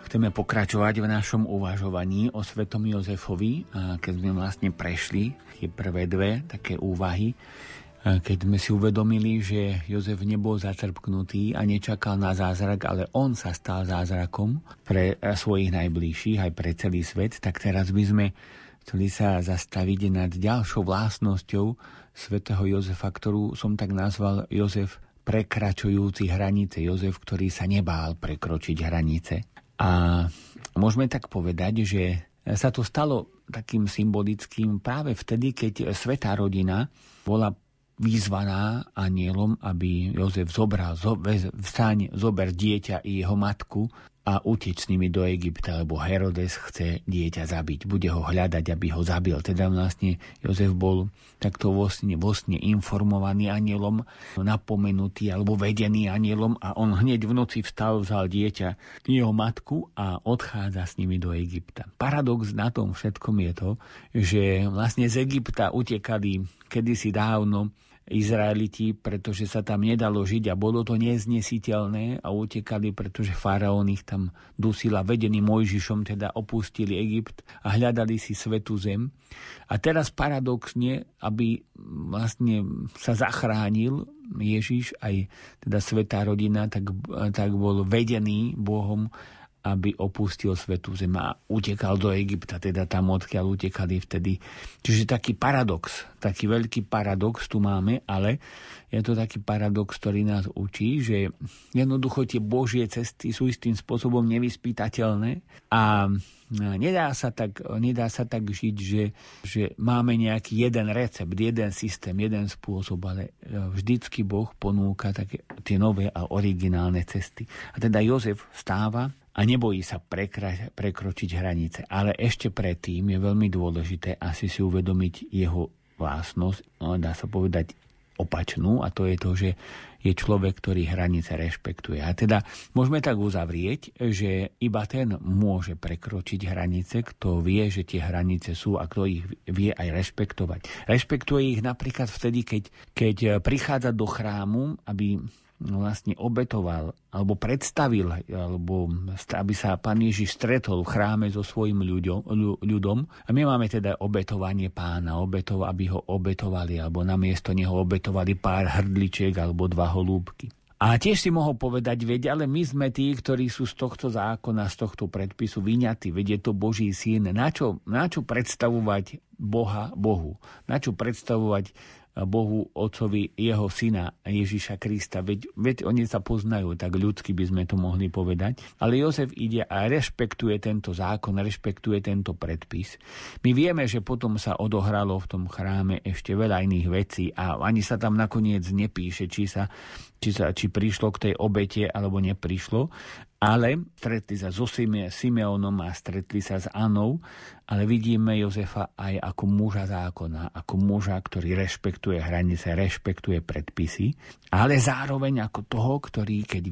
chceme pokračovať v našom uvažovaní o svetom Jozefovi, keď sme vlastne prešli tie prvé dve také úvahy, keď sme si uvedomili, že Jozef nebol zatrpknutý a nečakal na zázrak, ale on sa stal zázrakom pre svojich najbližších, aj pre celý svet, tak teraz by sme chceli sa zastaviť nad ďalšou vlastnosťou svätého Jozefa, ktorú som tak nazval Jozef prekračujúci hranice, Jozef, ktorý sa nebál prekročiť hranice. A môžeme tak povedať, že sa to stalo takým symbolickým práve vtedy, keď svetá rodina bola vyzvaná anielom, aby Jozef zobral, zo, vstaň, zober dieťa i jeho matku a uteč s nimi do Egypta, lebo Herodes chce dieťa zabiť. Bude ho hľadať, aby ho zabil. Teda vlastne Jozef bol takto vlastne, vlastne informovaný anielom, napomenutý alebo vedený anielom a on hneď v noci vstal, vzal dieťa, jeho matku a odchádza s nimi do Egypta. Paradox na tom všetkom je to, že vlastne z Egypta utekali kedysi dávno Izraeliti, pretože sa tam nedalo žiť a bolo to neznesiteľné a utekali, pretože faraón ich tam dusil a vedený Mojžišom teda opustili Egypt a hľadali si svetú zem. A teraz paradoxne, aby vlastne sa zachránil Ježiš, aj teda svetá rodina, tak, tak bol vedený Bohom aby opustil svetú zem a utekal do Egypta, teda tam odkiaľ utekali vtedy. Čiže taký paradox, taký veľký paradox tu máme, ale je to taký paradox, ktorý nás učí, že jednoducho tie Božie cesty sú istým spôsobom nevyspytateľné a nedá sa tak, nedá sa tak žiť, že, že máme nejaký jeden recept, jeden systém, jeden spôsob, ale vždycky Boh ponúka také tie nové a originálne cesty. A teda Jozef stáva a nebojí sa prekra- prekročiť hranice. Ale ešte predtým je veľmi dôležité asi si uvedomiť jeho vlastnosť, no, dá sa povedať opačnú, a to je to, že je človek, ktorý hranice rešpektuje. A teda môžeme tak uzavrieť, že iba ten môže prekročiť hranice, kto vie, že tie hranice sú a kto ich vie aj rešpektovať. Rešpektuje ich napríklad vtedy, keď, keď prichádza do chrámu, aby vlastne obetoval alebo predstavil, alebo aby sa pán Ježiš stretol v chráme so svojim ľuďom, ľudom. A my máme teda obetovanie pána, obetov, aby ho obetovali, alebo namiesto neho obetovali pár hrdličiek alebo dva holúbky. A tiež si mohol povedať, veď, ale my sme tí, ktorí sú z tohto zákona, z tohto predpisu vyňatí, veď je to Boží syn. Na čo, na čo predstavovať Boha Bohu? Na čo predstavovať Bohu Otcovi jeho syna Ježiša Krista. Veď, veď oni sa poznajú, tak ľudsky by sme to mohli povedať. Ale Jozef ide a rešpektuje tento zákon, rešpektuje tento predpis. My vieme, že potom sa odohralo v tom chráme ešte veľa iných vecí a ani sa tam nakoniec nepíše, či sa či, sa, či prišlo k tej obete alebo neprišlo, ale stretli sa so Simeonom a stretli sa s Anou, ale vidíme Jozefa aj ako muža zákona, ako muža, ktorý rešpektuje hranice, rešpektuje predpisy, ale zároveň ako toho, ktorý, keď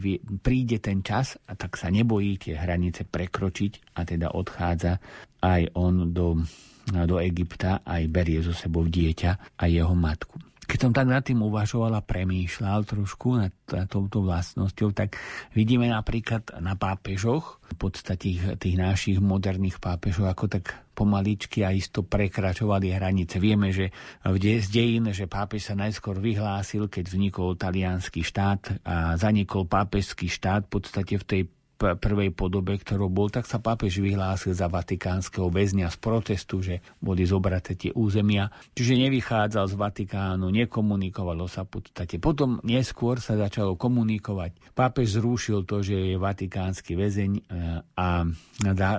príde ten čas, a tak sa nebojí tie hranice prekročiť a teda odchádza aj on do, do Egypta, aj berie zo sebou dieťa a jeho matku keď som tak nad tým uvažoval a premýšľal trošku nad, nad touto vlastnosťou, tak vidíme napríklad na pápežoch, v podstate tých, tých našich moderných pápežov, ako tak pomaličky a isto prekračovali hranice. Vieme, že de- z dejín, že pápež sa najskôr vyhlásil, keď vznikol talianský štát a zanikol pápežský štát v podstate v tej prvej podobe, ktorou bol, tak sa pápež vyhlásil za vatikánskeho väzňa z protestu, že boli zobraté tie územia. Čiže nevychádzal z Vatikánu, nekomunikovalo sa v podstate. Potom neskôr sa začalo komunikovať. Pápež zrušil to, že je vatikánsky väzeň e, a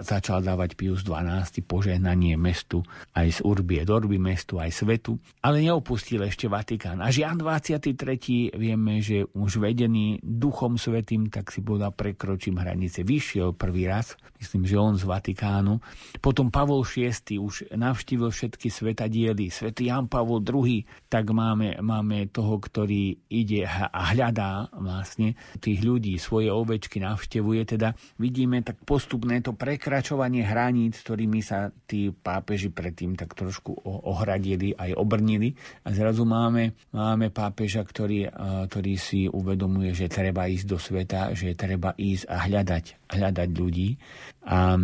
začal dávať Pius XII požehnanie mestu aj z Urbie Dorby mestu, aj svetu, ale neopustil ešte Vatikán. A Jan 23. vieme, že už vedený Duchom Svetým, tak si povedal, prekročím hranice vyšiel prvý raz, myslím, že on z Vatikánu. Potom Pavol VI už navštívil všetky svetadiely, svätý Jan Pavol II, tak máme, máme toho, ktorý ide a hľadá vlastne tých ľudí, svoje ovečky navštevuje, teda vidíme tak postupné to prekračovanie hraníc, ktorými sa tí pápeži predtým tak trošku ohradili, aj obrnili. A zrazu máme, máme pápeža, ktorý, ktorý si uvedomuje, že treba ísť do sveta, že treba ísť a hľadať hľadať, hľadať ľudí. A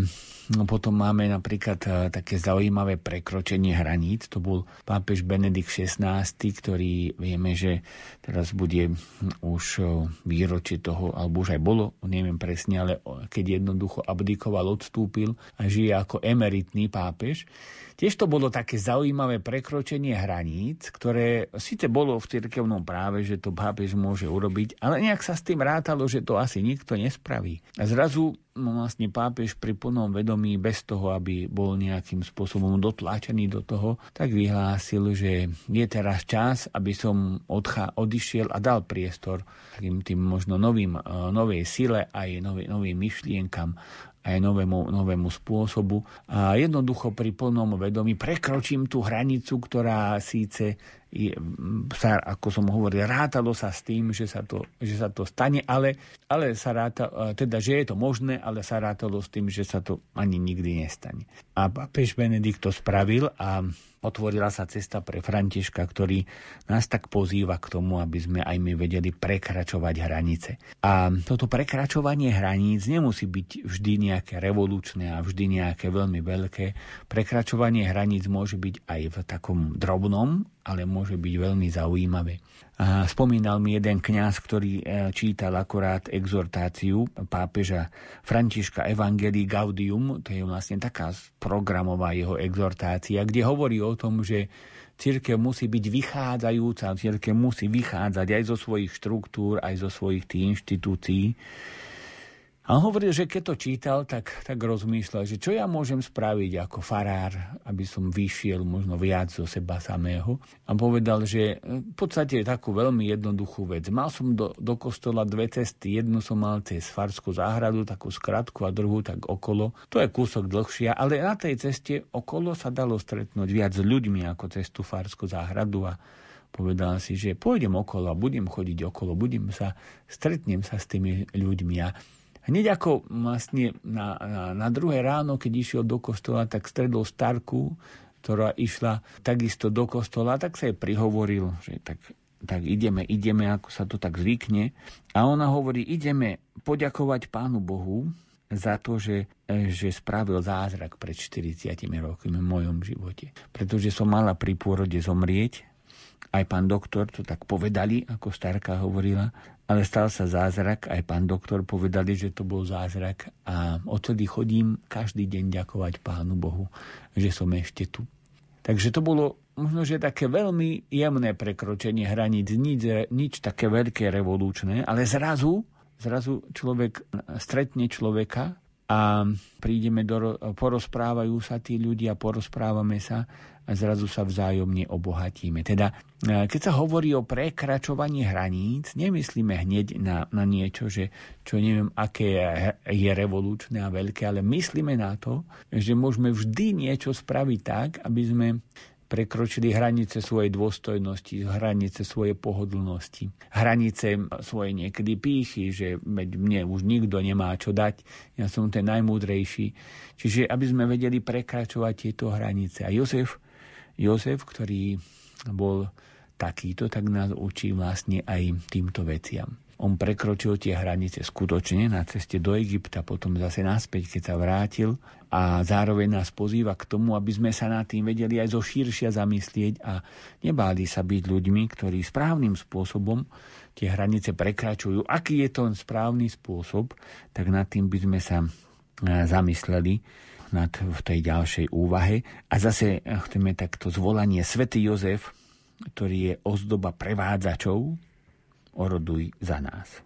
no, potom máme napríklad e, také zaujímavé prekročenie hraníc. To bol pápež Benedikt XVI, ktorý vieme, že teraz bude už e, výročie toho, alebo už aj bolo, neviem presne, ale keď jednoducho abdikoval, odstúpil a žije ako emeritný pápež. Tiež to bolo také zaujímavé prekročenie hraníc, ktoré síce bolo v cirkevnom práve, že to pápež môže urobiť, ale nejak sa s tým rátalo, že to asi nikto nespraví. A zrazu vlastne pápež pri plnom vedomí, bez toho, aby bol nejakým spôsobom dotláčený do toho, tak vyhlásil, že je teraz čas, aby som odchá, odišiel a dal priestor tým, tým možno novým, e, novej sile aj nový, novým myšlienkam aj novému, novému spôsobu. A jednoducho pri plnom vedomí prekročím tú hranicu, ktorá síce je, sa, ako som hovoril, rátalo sa s tým, že sa to, že sa to stane, ale, ale sa ráta, teda, že je to možné, ale sa rátalo s tým, že sa to ani nikdy nestane. A pápež Benedikt to spravil a otvorila sa cesta pre Františka, ktorý nás tak pozýva k tomu, aby sme aj my vedeli prekračovať hranice. A toto prekračovanie hraníc nemusí byť vždy nejaké revolučné a vždy nejaké veľmi veľké. Prekračovanie hraníc môže byť aj v takom drobnom, ale môže byť veľmi zaujímavé. Spomínal mi jeden kňaz, ktorý e, čítal akorát exhortáciu pápeža Františka Evangelii Gaudium, to je vlastne taká programová jeho exhortácia, kde hovorí o tom, že církev musí byť vychádzajúca, církev musí vychádzať aj zo svojich štruktúr, aj zo svojich tých inštitúcií, a on hovoril, že keď to čítal, tak, tak rozmýšľal, že čo ja môžem spraviť ako farár, aby som vyšiel možno viac zo seba samého. A povedal, že v podstate je takú veľmi jednoduchú vec. Mal som do, do kostola dve cesty. Jednu som mal cez Farskú záhradu, takú skratku a druhú tak okolo. To je kúsok dlhšia, ale na tej ceste okolo sa dalo stretnúť viac s ľuďmi ako cez tú Farskú záhradu a povedal si, že pôjdem okolo a budem chodiť okolo, budem sa, stretnem sa s tými ľuďmi a Hneď ako vlastne na, na, na druhé ráno, keď išiel do kostola, tak stredol starku, ktorá išla takisto do kostola, tak sa jej prihovoril, že tak, tak ideme, ideme, ako sa to tak zvykne. A ona hovorí, ideme poďakovať Pánu Bohu za to, že, že spravil zázrak pred 40 rokmi v mojom živote. Pretože som mala pri pôrode zomrieť, aj pán doktor to tak povedali, ako starka hovorila, ale stal sa zázrak, aj pán doktor povedali, že to bol zázrak. A odtedy chodím každý deň ďakovať Pánu Bohu, že som ešte tu. Takže to bolo možno, že také veľmi jemné prekročenie hraníc, nič, nič také veľké revolučné, ale zrazu, zrazu človek stretne človeka a prídeme do, porozprávajú sa tí ľudia, porozprávame sa a zrazu sa vzájomne obohatíme. Teda, e, keď sa hovorí o prekračovaní hraníc, nemyslíme hneď na, na niečo, že, čo neviem, aké je, je revolučné a veľké, ale myslíme na to, že môžeme vždy niečo spraviť tak, aby sme prekročili hranice svojej dôstojnosti, hranice svojej pohodlnosti, hranice svojej niekedy pýchy, že mne už nikto nemá čo dať, ja som ten najmúdrejší. Čiže aby sme vedeli prekračovať tieto hranice. A Jozef, Jozef, ktorý bol takýto, tak nás učí vlastne aj týmto veciam. On prekročil tie hranice skutočne na ceste do Egypta, potom zase naspäť, keď sa vrátil a zároveň nás pozýva k tomu, aby sme sa nad tým vedeli aj zo širšia zamyslieť a nebáli sa byť ľuďmi, ktorí správnym spôsobom tie hranice prekračujú. Aký je to správny spôsob, tak nad tým by sme sa e, zamysleli nad, v tej ďalšej úvahe. A zase chceme takto zvolanie Svetý Jozef, ktorý je ozdoba prevádzačov, oroduj za nás.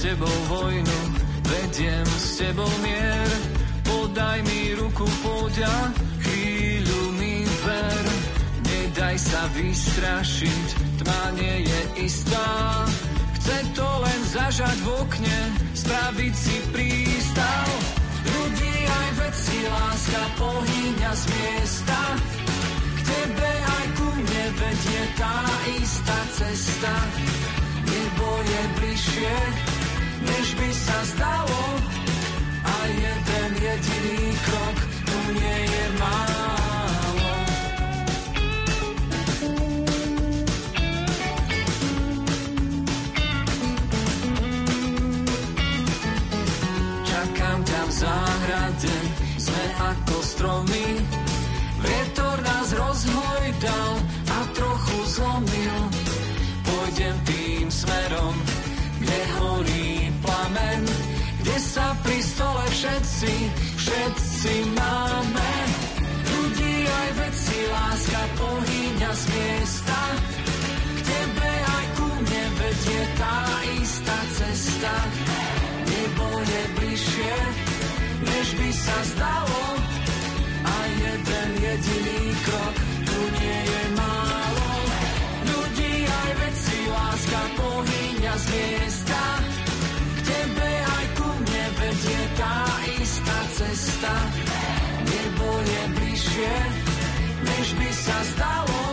S tebou vojnu, vediem s tebou mier, podaj mi ruku, poďa, Nedaj sa vystrašiť, tma nie je istá. Chce to len zažať v okne, spraviť si prístav. Ľudí aj veci, láska pohýňa z miesta. K tebe aj ku mne vedie tá istá cesta. Nebo je bližšie, než by sa zdalo. A jeden jediný krok tu nie je málo. záhrade sme ako stromy. Vietor nás rozhojdal a trochu zlomil. Pôjdem všetci, všetci máme. Ľudí aj veci, láska pohýňa z miesta. K tebe aj ku mne vedie tá istá cesta. Nebo je bližšie, než by sa zdalo. A jeden jediný krok tu nie je málo. Ľudí aj veci, láska pohýňa z miesta. Tá istá cesta. Nebo je bližšie, než by sa zdalo.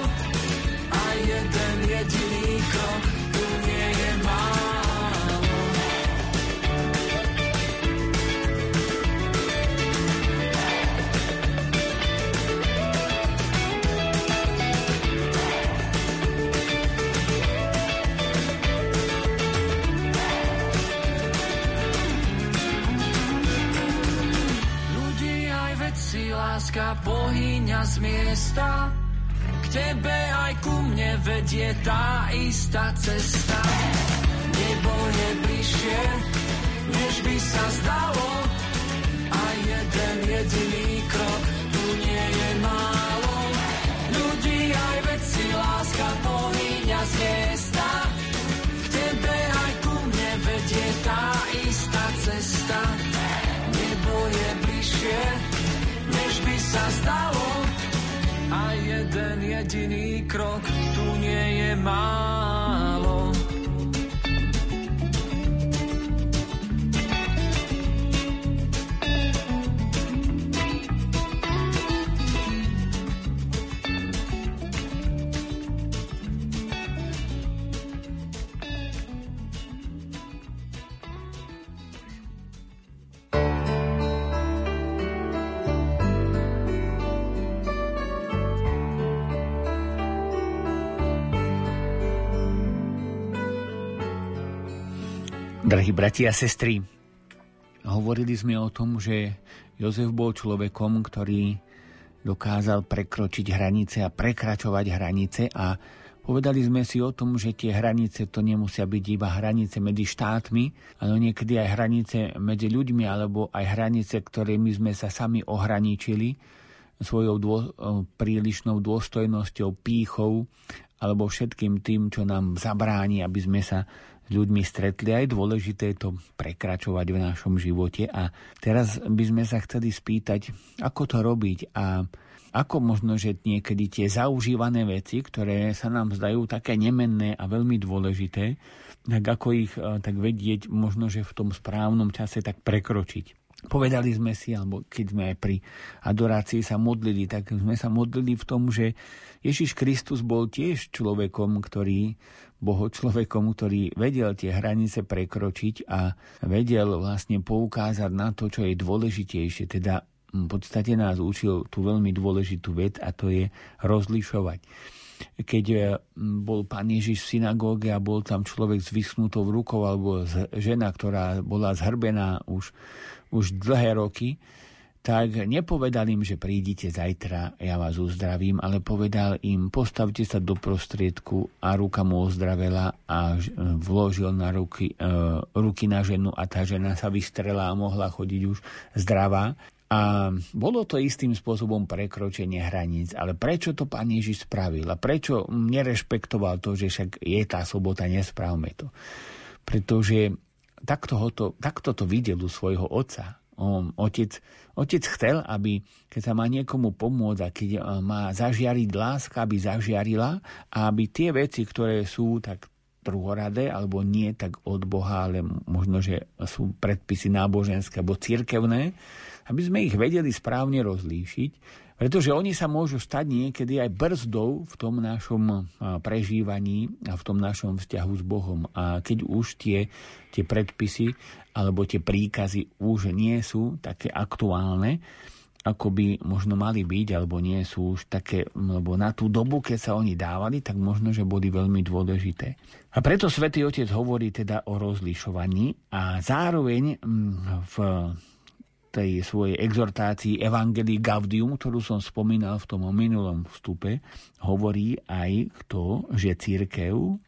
Láska pohýňa z miesta. K tebe aj ku mne vedie tá istá cesta. Nebo je bližšie, než by sa zdalo. A jeden jediný krok tu nie je málo. Jediný krok tu nie je málo. Drahí bratia a sestry, hovorili sme o tom, že Jozef bol človekom, ktorý dokázal prekročiť hranice a prekračovať hranice a povedali sme si o tom, že tie hranice to nemusia byť iba hranice medzi štátmi, ale niekedy aj hranice medzi ľuďmi alebo aj hranice, ktorými sme sa sami ohraničili svojou dô, prílišnou dôstojnosťou, pýchou alebo všetkým tým, čo nám zabráni, aby sme sa ľuďmi stretli. A je dôležité to prekračovať v našom živote. A teraz by sme sa chceli spýtať, ako to robiť a ako možno, že niekedy tie zaužívané veci, ktoré sa nám zdajú také nemenné a veľmi dôležité, tak ako ich eh, tak vedieť, možno, že v tom správnom čase tak prekročiť. Povedali sme si, alebo keď sme aj pri adorácii sa modlili, tak sme sa modlili v tom, že Ježiš Kristus bol tiež človekom, ktorý, boho človekom, ktorý vedel tie hranice prekročiť a vedel vlastne poukázať na to, čo je dôležitejšie. Teda v podstate nás učil tú veľmi dôležitú vec a to je rozlišovať keď bol pán Ježiš v synagóge a bol tam človek s vyschnutou rukou alebo žena, ktorá bola zhrbená už už dlhé roky, tak nepovedal im, že prídite zajtra, ja vás uzdravím, ale povedal im, postavte sa do prostriedku a ruka mu ozdravela a vložil na ruky, e, ruky na ženu a tá žena sa vystrela a mohla chodiť už zdravá. A bolo to istým spôsobom prekročenie hraníc, ale prečo to pán Ježiš spravil a prečo nerešpektoval to, že však je tá sobota, nespravme to. Pretože takto, ho to, takto to videl u svojho otca. On, otec, otec chcel, aby keď sa má niekomu pomôcť a keď má zažiariť láska, aby zažiarila a aby tie veci, ktoré sú tak druhoradé alebo nie tak od Boha, ale možno, že sú predpisy náboženské alebo cirkevné, aby sme ich vedeli správne rozlíšiť, pretože oni sa môžu stať niekedy aj brzdou v tom našom prežívaní a v tom našom vzťahu s Bohom. A keď už tie, tie predpisy alebo tie príkazy už nie sú také aktuálne, ako by možno mali byť, alebo nie sú už také, lebo na tú dobu, keď sa oni dávali, tak možno, že boli veľmi dôležité. A preto svätý Otec hovorí teda o rozlišovaní a zároveň v tej svojej exhortácii Evangelii Gaudium, ktorú som spomínal v tom minulom vstupe, hovorí aj to, že církev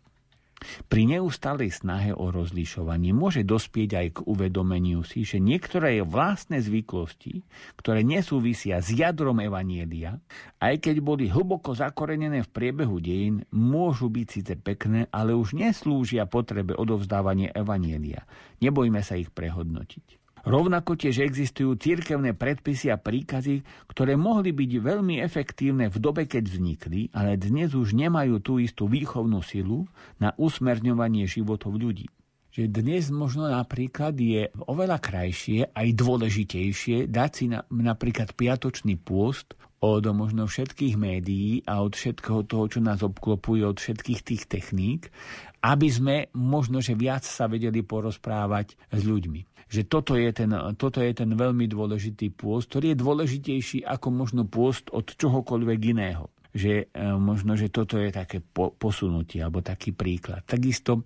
Pri neustálej snahe o rozlišovanie môže dospieť aj k uvedomeniu si, že niektoré vlastné zvyklosti, ktoré nesúvisia s jadrom Evanielia, aj keď boli hlboko zakorenené v priebehu dejín, môžu byť síce pekné, ale už neslúžia potrebe odovzdávania Evanielia. Nebojme sa ich prehodnotiť. Rovnako tiež existujú cirkevné predpisy a príkazy, ktoré mohli byť veľmi efektívne v dobe, keď vznikli, ale dnes už nemajú tú istú výchovnú silu na usmerňovanie životov ľudí. Že dnes možno napríklad je oveľa krajšie aj dôležitejšie dať si na, napríklad piatočný pôst od možno všetkých médií a od všetkého toho, čo nás obklopuje, od všetkých tých techník, aby sme možno, že viac sa vedeli porozprávať s ľuďmi že toto je, ten, toto je ten veľmi dôležitý pôst, ktorý je dôležitejší ako možno pôst od čohokoľvek iného že e, možno, že toto je také po, posunutie alebo taký príklad. Takisto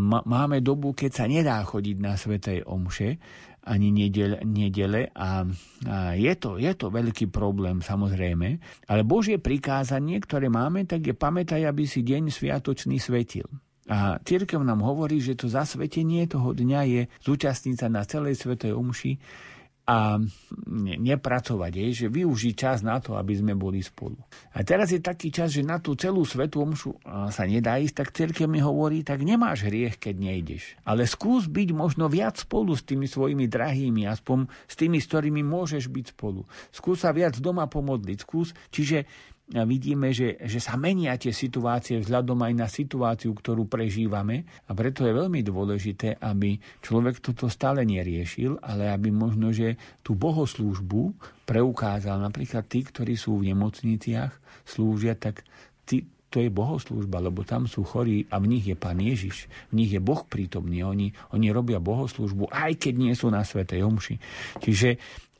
ma, máme dobu, keď sa nedá chodiť na Svetej Omše ani nedele, nedele a, a je, to, je to veľký problém samozrejme, ale Božie prikázanie, ktoré máme, tak je pamätaj, aby si deň sviatočný svetil. A církev nám hovorí, že to zasvetenie toho dňa je zúčastniť sa na celej svetej omši a nepracovať, je, že využiť čas na to, aby sme boli spolu. A teraz je taký čas, že na tú celú svetú omšu sa nedá ísť, tak církev mi hovorí, tak nemáš hriech, keď nejdeš. Ale skús byť možno viac spolu s tými svojimi drahými, aspoň s tými, s ktorými môžeš byť spolu. Skús sa viac doma pomodliť, skús, čiže vidíme, že, že sa menia tie situácie vzhľadom aj na situáciu, ktorú prežívame a preto je veľmi dôležité, aby človek toto stále neriešil, ale aby možno, že tú bohoslúžbu preukázal napríklad tí, ktorí sú v nemocniciach, slúžia, tak tí, to je bohoslúžba, lebo tam sú chorí a v nich je Pán Ježiš, v nich je Boh prítomný. Oni, oni robia bohoslúžbu, aj keď nie sú na Svetej Omši. Čiže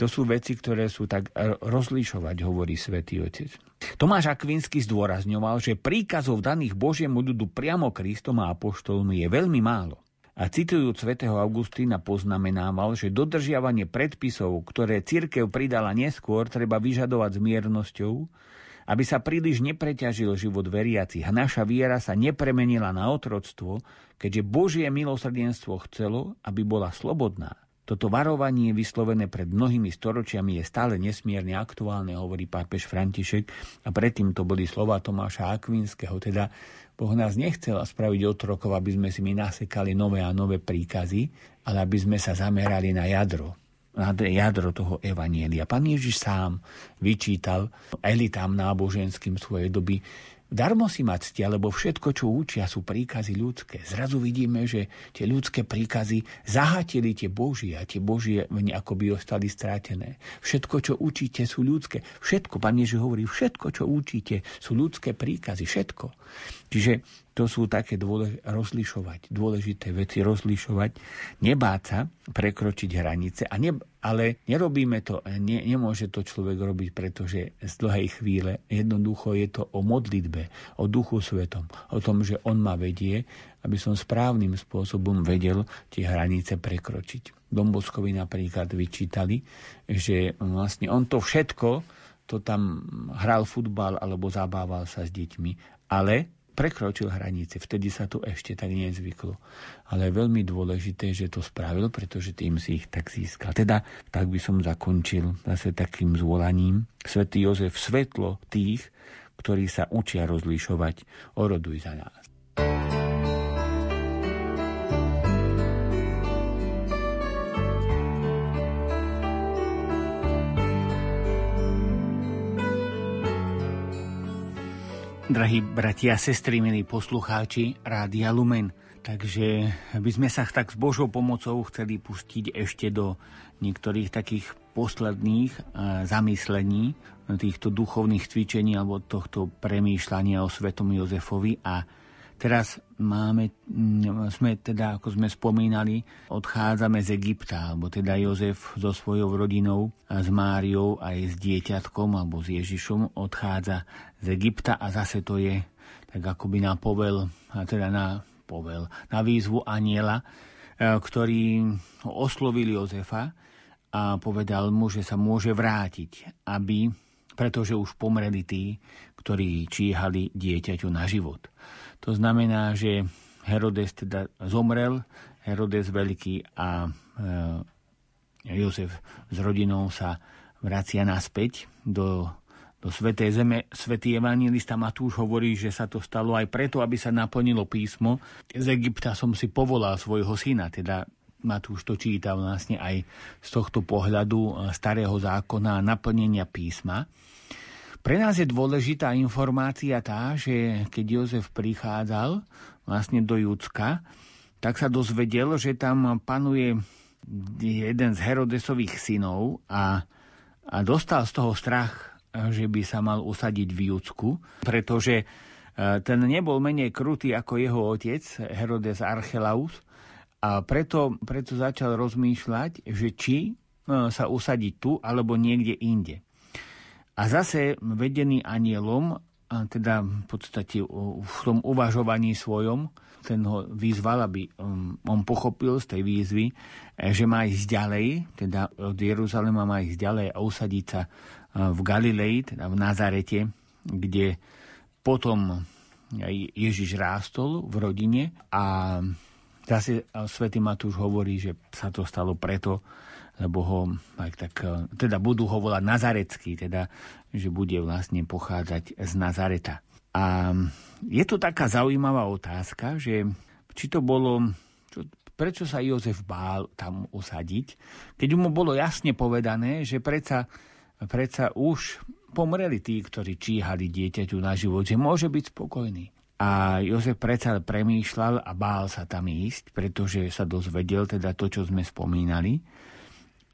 to sú veci, ktoré sú tak rozlišovať, hovorí Svetý Otec. Tomáš Akvinsky zdôrazňoval, že príkazov daných Božiemu ľudu priamo Kristom a apoštolmi je veľmi málo. A citujúc svätého Augustína poznamenával, že dodržiavanie predpisov, ktoré cirkev pridala neskôr, treba vyžadovať s miernosťou, aby sa príliš nepreťažil život veriacich a naša viera sa nepremenila na otroctvo, keďže Božie milosrdenstvo chcelo, aby bola slobodná. Toto varovanie vyslovené pred mnohými storočiami je stále nesmierne aktuálne, hovorí pápež František a predtým to boli slova Tomáša Akvinského, teda Boh nás nechcel spraviť otrokov, aby sme si my nasekali nové a nové príkazy, ale aby sme sa zamerali na jadro, na jadro toho evanielia. Pán Ježiš sám vyčítal elitám náboženským svojej doby, Darmo si mať ctia, lebo všetko, čo učia, sú príkazy ľudské. Zrazu vidíme, že tie ľudské príkazy zahatili tie Božie a tie Božie ako by ostali strátené. Všetko, čo učíte, sú ľudské. Všetko, Pán Ježiš hovorí, všetko, čo učíte, sú ľudské príkazy. Všetko. Čiže to sú také dôlež- rozlišovať, dôležité veci rozlišovať, nebáť sa prekročiť hranice, a ne, ale nerobíme to, ne, nemôže to človek robiť, pretože z dlhej chvíle jednoducho je to o modlitbe, o duchu svetom, o tom, že on ma vedie, aby som správnym spôsobom vedel tie hranice prekročiť. Domboskovi napríklad vyčítali, že vlastne on to všetko, to tam hral futbal alebo zabával sa s deťmi, ale prekročil hranice. Vtedy sa to ešte tak nezvyklo. Ale je veľmi dôležité, že to spravil, pretože tým si ich tak získal. Teda tak by som zakončil zase takým zvolaním. Svetý Jozef svetlo tých, ktorí sa učia rozlišovať, oroduj za nás. Drahí bratia a sestry, milí poslucháči Rádia Lumen, takže by sme sa tak s Božou pomocou chceli pustiť ešte do niektorých takých posledných e, zamyslení, týchto duchovných cvičení alebo tohto premýšľania o svetom Jozefovi a Teraz máme, mm, sme teda, ako sme spomínali, odchádzame z Egypta, alebo teda Jozef so svojou rodinou, a s Máriou aj s dieťatkom, alebo s Ježišom odchádza z Egypta a zase to je tak akoby na povel, a teda na povel, na výzvu aniela, e, ktorý oslovil Jozefa a povedal mu, že sa môže vrátiť, aby, pretože už pomreli tí, ktorí číhali dieťaťu na život. To znamená, že Herodes teda zomrel, Herodes veľký a e, Jozef s rodinou sa vracia naspäť do, do Svetej zeme. Svetý evangelista Matúš hovorí, že sa to stalo aj preto, aby sa naplnilo písmo. Z Egypta som si povolal svojho syna, teda Matúš to číta vlastne aj z tohto pohľadu e, starého zákona naplnenia písma. Pre nás je dôležitá informácia tá, že keď Jozef prichádzal vlastne do Judska, tak sa dozvedel, že tam panuje jeden z Herodesových synov a, a dostal z toho strach, že by sa mal usadiť v Judsku, pretože e, ten nebol menej krutý ako jeho otec, Herodes Archelaus, a preto, preto začal rozmýšľať, že či e, sa usadiť tu alebo niekde inde. A zase vedený anielom, teda v podstate v tom uvažovaní svojom, ten ho vyzval, aby um, on pochopil z tej výzvy, e, že má ísť ďalej, teda od Jeruzalema má ísť ďalej a usadiť sa e, v Galilei, teda v Nazarete, kde potom Ježiš rástol v rodine a Zase svätý Matúš hovorí, že sa to stalo preto, lebo ho aj tak, e, teda budú ho volať Nazarecký, teda, že bude vlastne pochádzať z Nazareta. A je to taká zaujímavá otázka, že či to bolo, čo, prečo sa Jozef bál tam usadiť, keď mu bolo jasne povedané, že predsa, predsa už pomreli tí, ktorí číhali dieťaťu na život, že môže byť spokojný. A Jozef predsa premýšľal a bál sa tam ísť, pretože sa dozvedel teda to, čo sme spomínali.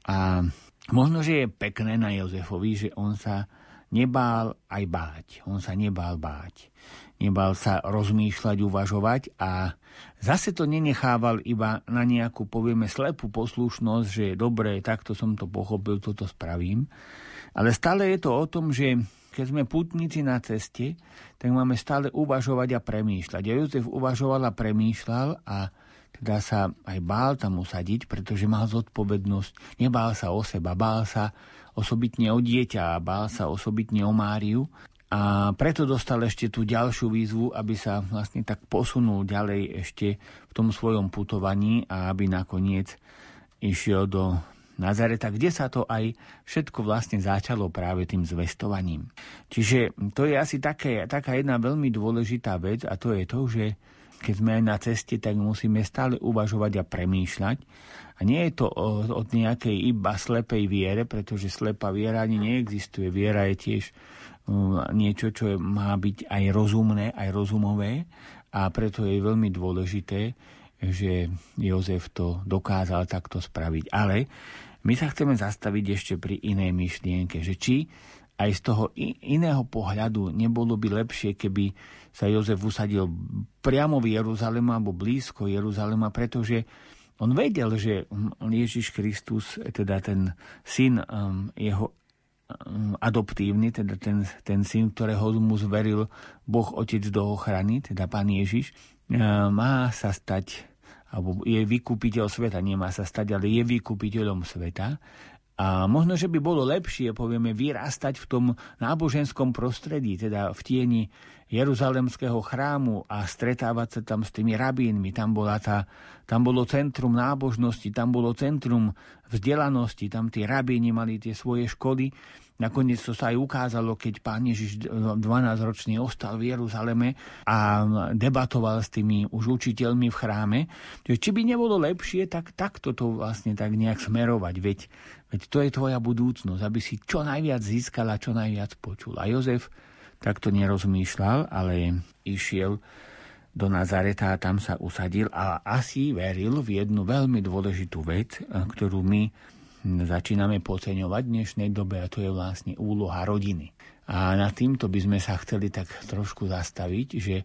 A možno, že je pekné na Jozefovi, že on sa nebál aj báť. On sa nebál báť. Nebál sa rozmýšľať, uvažovať a zase to nenechával iba na nejakú, povieme, slepú poslušnosť, že dobre, takto som to pochopil, toto spravím. Ale stále je to o tom, že keď sme putníci na ceste, tak máme stále uvažovať a premýšľať. A Jozef uvažoval a premýšľal a teda sa aj bál tam usadiť, pretože mal zodpovednosť. Nebál sa o seba, bál sa osobitne o dieťa bál sa osobitne o Máriu. A preto dostal ešte tú ďalšiu výzvu, aby sa vlastne tak posunul ďalej ešte v tom svojom putovaní a aby nakoniec išiel do Nazareta, kde sa to aj všetko vlastne začalo práve tým zvestovaním. Čiže to je asi také, taká jedna veľmi dôležitá vec a to je to, že keď sme aj na ceste, tak musíme stále uvažovať a premýšľať. A nie je to od nejakej iba slepej viere, pretože slepá viera ani neexistuje. Viera je tiež niečo, čo má byť aj rozumné, aj rozumové a preto je veľmi dôležité, že Jozef to dokázal takto spraviť. Ale my sa chceme zastaviť ešte pri inej myšlienke, že či aj z toho iného pohľadu nebolo by lepšie, keby sa Jozef usadil priamo v Jeruzalemu alebo blízko Jeruzalema, pretože on vedel, že Ježiš Kristus, teda ten syn um, jeho um, adoptívny, teda ten, ten syn, ktorého mu zveril Boh Otec do ochrany, teda Pán Ježiš, uh, má sa stať alebo je vykúpiteľ sveta, nemá sa stať, ale je vykúpiteľom sveta. A možno, že by bolo lepšie, povieme, vyrastať v tom náboženskom prostredí, teda v tieni Jeruzalemského chrámu a stretávať sa tam s tými rabínmi. Tam, bola tá, tam bolo centrum nábožnosti, tam bolo centrum vzdelanosti, tam tí rabíni mali tie svoje školy Nakoniec to sa aj ukázalo, keď pán Ježiš 12-ročný ostal v Jeruzaleme a debatoval s tými už učiteľmi v chráme. Či by nebolo lepšie, tak takto to vlastne tak nejak smerovať. Veď, veď to je tvoja budúcnosť, aby si čo najviac získala, čo najviac počul. A Jozef takto nerozmýšľal, ale išiel do Nazareta a tam sa usadil a asi veril v jednu veľmi dôležitú vec, ktorú my začíname podceňovať v dnešnej dobe a to je vlastne úloha rodiny. A na týmto by sme sa chceli tak trošku zastaviť, že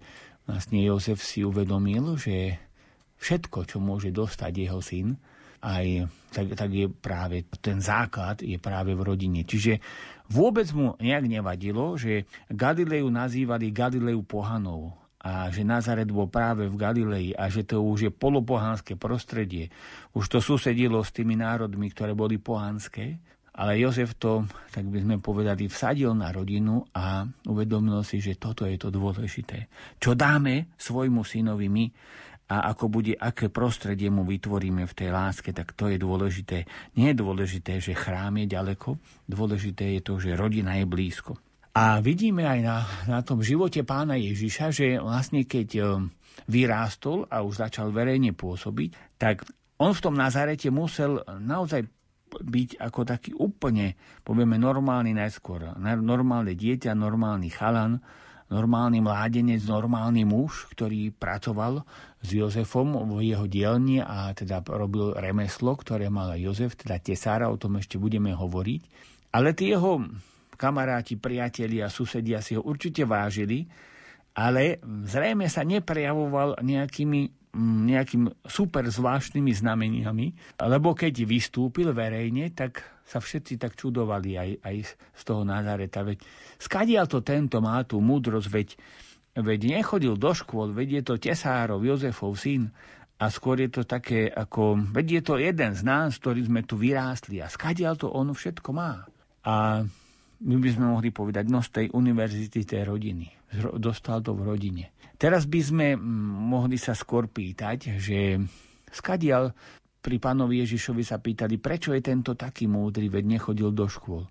vlastne Jozef si uvedomil, že všetko, čo môže dostať jeho syn, aj tak, tak je práve ten základ je práve v rodine. Čiže vôbec mu nejak nevadilo, že Galileu nazývali Galileu pohanou a že Nazaret bol práve v Galilei a že to už je polopohánske prostredie. Už to susedilo s tými národmi, ktoré boli pohanské, ale Jozef to, tak by sme povedali, vsadil na rodinu a uvedomil si, že toto je to dôležité. Čo dáme svojmu synovi my, a ako bude, aké prostredie mu vytvoríme v tej láske, tak to je dôležité. Nie je dôležité, že chrám je ďaleko, dôležité je to, že rodina je blízko. A vidíme aj na, na tom živote pána Ježiša, že vlastne keď e, vyrástol a už začal verejne pôsobiť, tak on v tom Nazarete musel naozaj byť ako taký úplne, povieme, normálny najskôr. Normálne dieťa, normálny chalan, normálny mládenec, normálny muž, ktorý pracoval s Jozefom v jeho dielni a teda robil remeslo, ktoré mal Jozef, teda tesára, o tom ešte budeme hovoriť. Ale tí jeho kamaráti, priatelia, susedia si ho určite vážili, ale zrejme sa neprejavoval nejakými nejakým super zvláštnymi znameniami, lebo keď vystúpil verejne, tak sa všetci tak čudovali aj, aj z toho Nazareta. Veď skadial to tento má tú múdrosť, veď, veď nechodil do škôl, veď je to Tesárov, Jozefov syn a skôr je to také ako, veď je to jeden z nás, ktorí sme tu vyrástli a skadial to on všetko má. A my by sme mohli povedať, no z tej univerzity tej rodiny. Dostal to v rodine. Teraz by sme mohli sa skôr pýtať, že skadial pri pánovi Ježišovi sa pýtali, prečo je tento taký múdry, veď nechodil do škôl.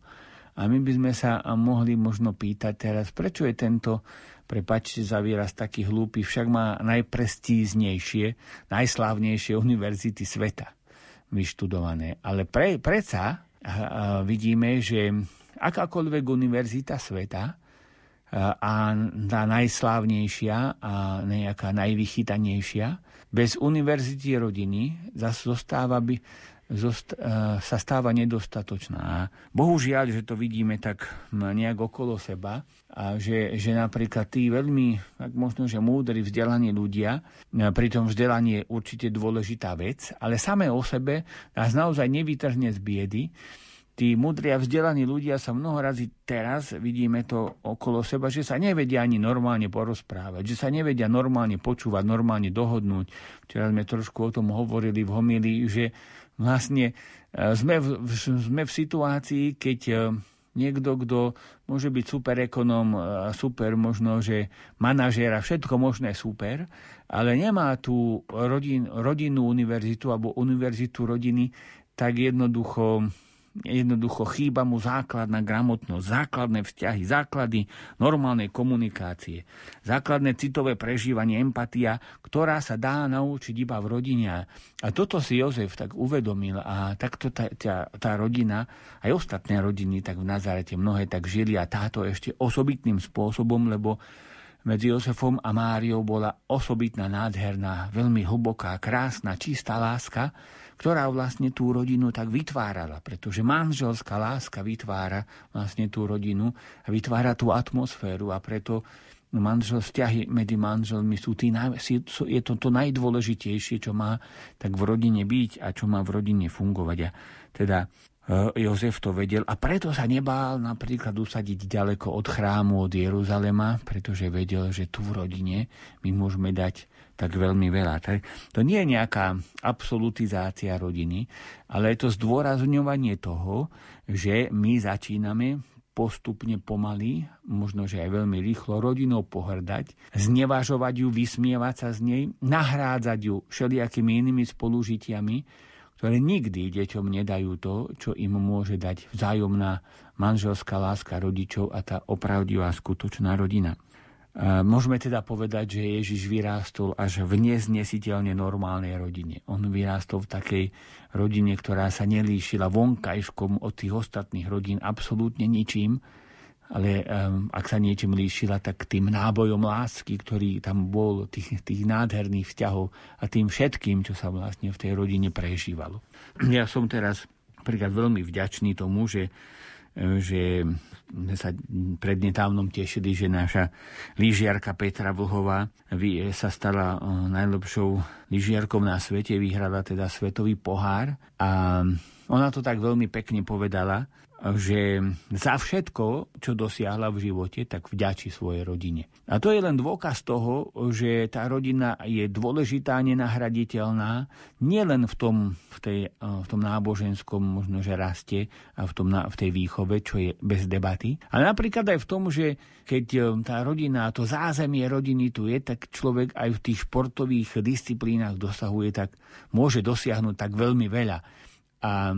A my by sme sa mohli možno pýtať teraz, prečo je tento, prepačte za výraz, taký hlúpy, však má najprestíznejšie, najslávnejšie univerzity sveta vyštudované. Ale pre, predsa vidíme, že akákoľvek univerzita sveta a tá najslávnejšia a nejaká najvychytanejšia, bez univerzity rodiny zostáva by, zost, sa stáva nedostatočná. Bohužiaľ, že to vidíme tak nejak okolo seba a že, že napríklad tí veľmi, tak možno, že múdri, vzdelaní ľudia, pritom vzdelanie je určite dôležitá vec, ale samé o sebe nás naozaj nevytrhne z biedy, tí mudrí a vzdelaní ľudia sa mnoho razy teraz, vidíme to okolo seba, že sa nevedia ani normálne porozprávať, že sa nevedia normálne počúvať, normálne dohodnúť. Včera sme trošku o tom hovorili v homilii, že vlastne e, sme v, sme v situácii, keď e, niekto, kto môže byť super ekonom, e, super možno, že manažéra, všetko možné super, ale nemá tú rodin, rodinnú univerzitu alebo univerzitu rodiny, tak jednoducho Jednoducho chýba mu základná gramotnosť, základné vzťahy, základy normálnej komunikácie, základné citové prežívanie, empatia, ktorá sa dá naučiť iba v rodine. A toto si Jozef tak uvedomil a takto tá, tá, tá rodina, aj ostatné rodiny, tak v Nazarete mnohé tak žili a táto ešte osobitným spôsobom, lebo medzi Jozefom a Máriou bola osobitná, nádherná, veľmi hlboká, krásna, čistá láska, ktorá vlastne tú rodinu tak vytvárala, pretože manželská láska vytvára vlastne tú rodinu a vytvára tú atmosféru a preto manžel, vzťahy medzi manželmi sú tí, je to to najdôležitejšie, čo má tak v rodine byť a čo má v rodine fungovať. A teda e, Jozef to vedel a preto sa nebál napríklad usadiť ďaleko od chrámu, od Jeruzalema, pretože vedel, že tu v rodine my môžeme dať tak veľmi veľa. To nie je nejaká absolutizácia rodiny, ale je to zdôrazňovanie toho, že my začíname postupne pomaly, možno že aj veľmi rýchlo, rodinou pohrdať, znevažovať ju, vysmievať sa z nej, nahrádzať ju všelijakými inými spolužitiami, ktoré nikdy deťom nedajú to, čo im môže dať vzájomná manželská láska rodičov a tá opravdivá skutočná rodina. Môžeme teda povedať, že Ježiš vyrástol až v neznesiteľne normálnej rodine. On vyrástol v takej rodine, ktorá sa nelíšila vonkajškom od tých ostatných rodín absolútne ničím, ale um, ak sa niečím líšila, tak tým nábojom lásky, ktorý tam bol, tých, tých nádherných vzťahov a tým všetkým, čo sa vlastne v tej rodine prežívalo. Ja som teraz príklad veľmi vďačný tomu, že že sme sa prednetávnom tešili, že naša lyžiarka Petra Vlhová sa stala e, najlepšou lyžiarkou na svete, vyhrala teda svetový pohár. A ona to tak veľmi pekne povedala, že za všetko, čo dosiahla v živote, tak vďačí svojej rodine. A to je len dôkaz toho, že tá rodina je dôležitá, nenahraditeľná, nielen v tom, v, tej, v tom náboženskom možno, že raste a v, tom, v tej výchove, čo je bez debaty, ale napríklad aj v tom, že keď e, tá rodina, to zázemie rodiny tu je, tak človek aj v tých športových disciplínach dosahuje, tak môže dosiahnuť tak veľmi veľa. A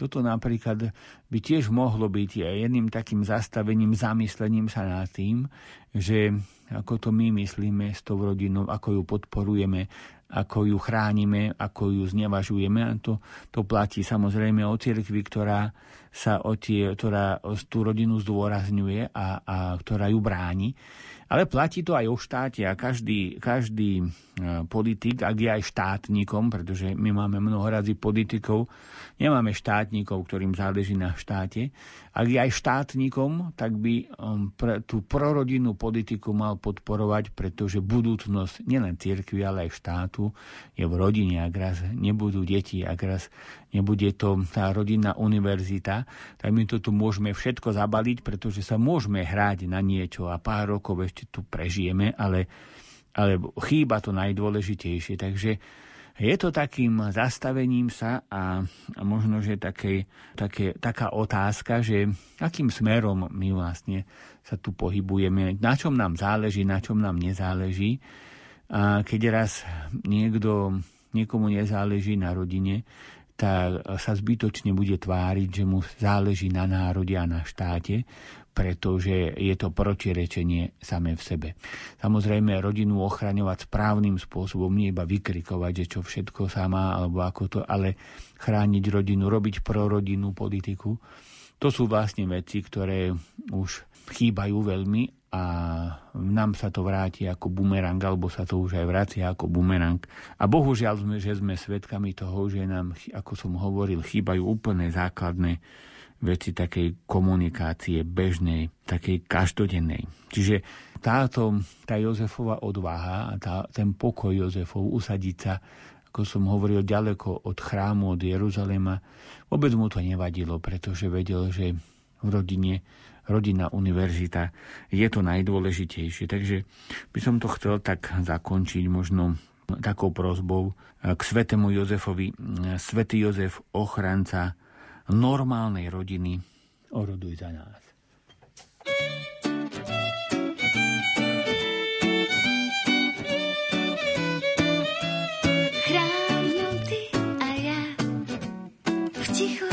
toto napríklad by tiež mohlo byť jedným takým zastavením, zamyslením sa nad tým, že ako to my myslíme s tou rodinou, ako ju podporujeme, ako ju chránime, ako ju znevažujeme. A to, to platí samozrejme o cirkvi, ktorá sa o tie, ktorá tú rodinu zdôrazňuje a, a ktorá ju bráni. Ale platí to aj o štáte a každý, každý e, politik, ak je aj štátnikom, pretože my máme mnoho politikov, nemáme štátnikov, ktorým záleží na štáte, ak je aj štátnikom, tak by um, pre, tú prorodinnú politiku mal podporovať, pretože budúcnosť nielen cirkvi, ale aj štátu je v rodine. Ak raz nebudú deti, ak raz nebude to tá rodinná univerzita, tak my to tu môžeme všetko zabaliť, pretože sa môžeme hrať na niečo a pár rokov ešte tu prežijeme, ale, ale chýba to najdôležitejšie. Takže je to takým zastavením sa a, a možno, že také, také, taká otázka, že akým smerom my vlastne sa tu pohybujeme, na čom nám záleží, na čom nám nezáleží. A keď raz niekto, niekomu nezáleží na rodine, tak sa zbytočne bude tváriť, že mu záleží na národe a na štáte, pretože je to protirečenie samé v sebe. Samozrejme, rodinu ochraňovať správnym spôsobom, nie iba vykrikovať, že čo všetko sa má, alebo ako to, ale chrániť rodinu, robiť rodinnú politiku. To sú vlastne veci, ktoré už chýbajú veľmi a nám sa to vráti ako bumerang, alebo sa to už aj vracia ako bumerang. A bohužiaľ sme, že sme svedkami toho, že nám, ako som hovoril, chýbajú úplne základné veci takej komunikácie bežnej, takej každodennej. Čiže táto, tá Jozefova odvaha a tá, ten pokoj Jozefov usadiť sa, ako som hovoril, ďaleko od chrámu, od Jeruzalema, vôbec mu to nevadilo, pretože vedel, že v rodine, rodina univerzita je to najdôležitejšie. Takže by som to chcel tak zakončiť možno takou prozbou k svetému Jozefovi. Svetý Jozef, ochranca normálnej rodiny, oroduj za nás. Bez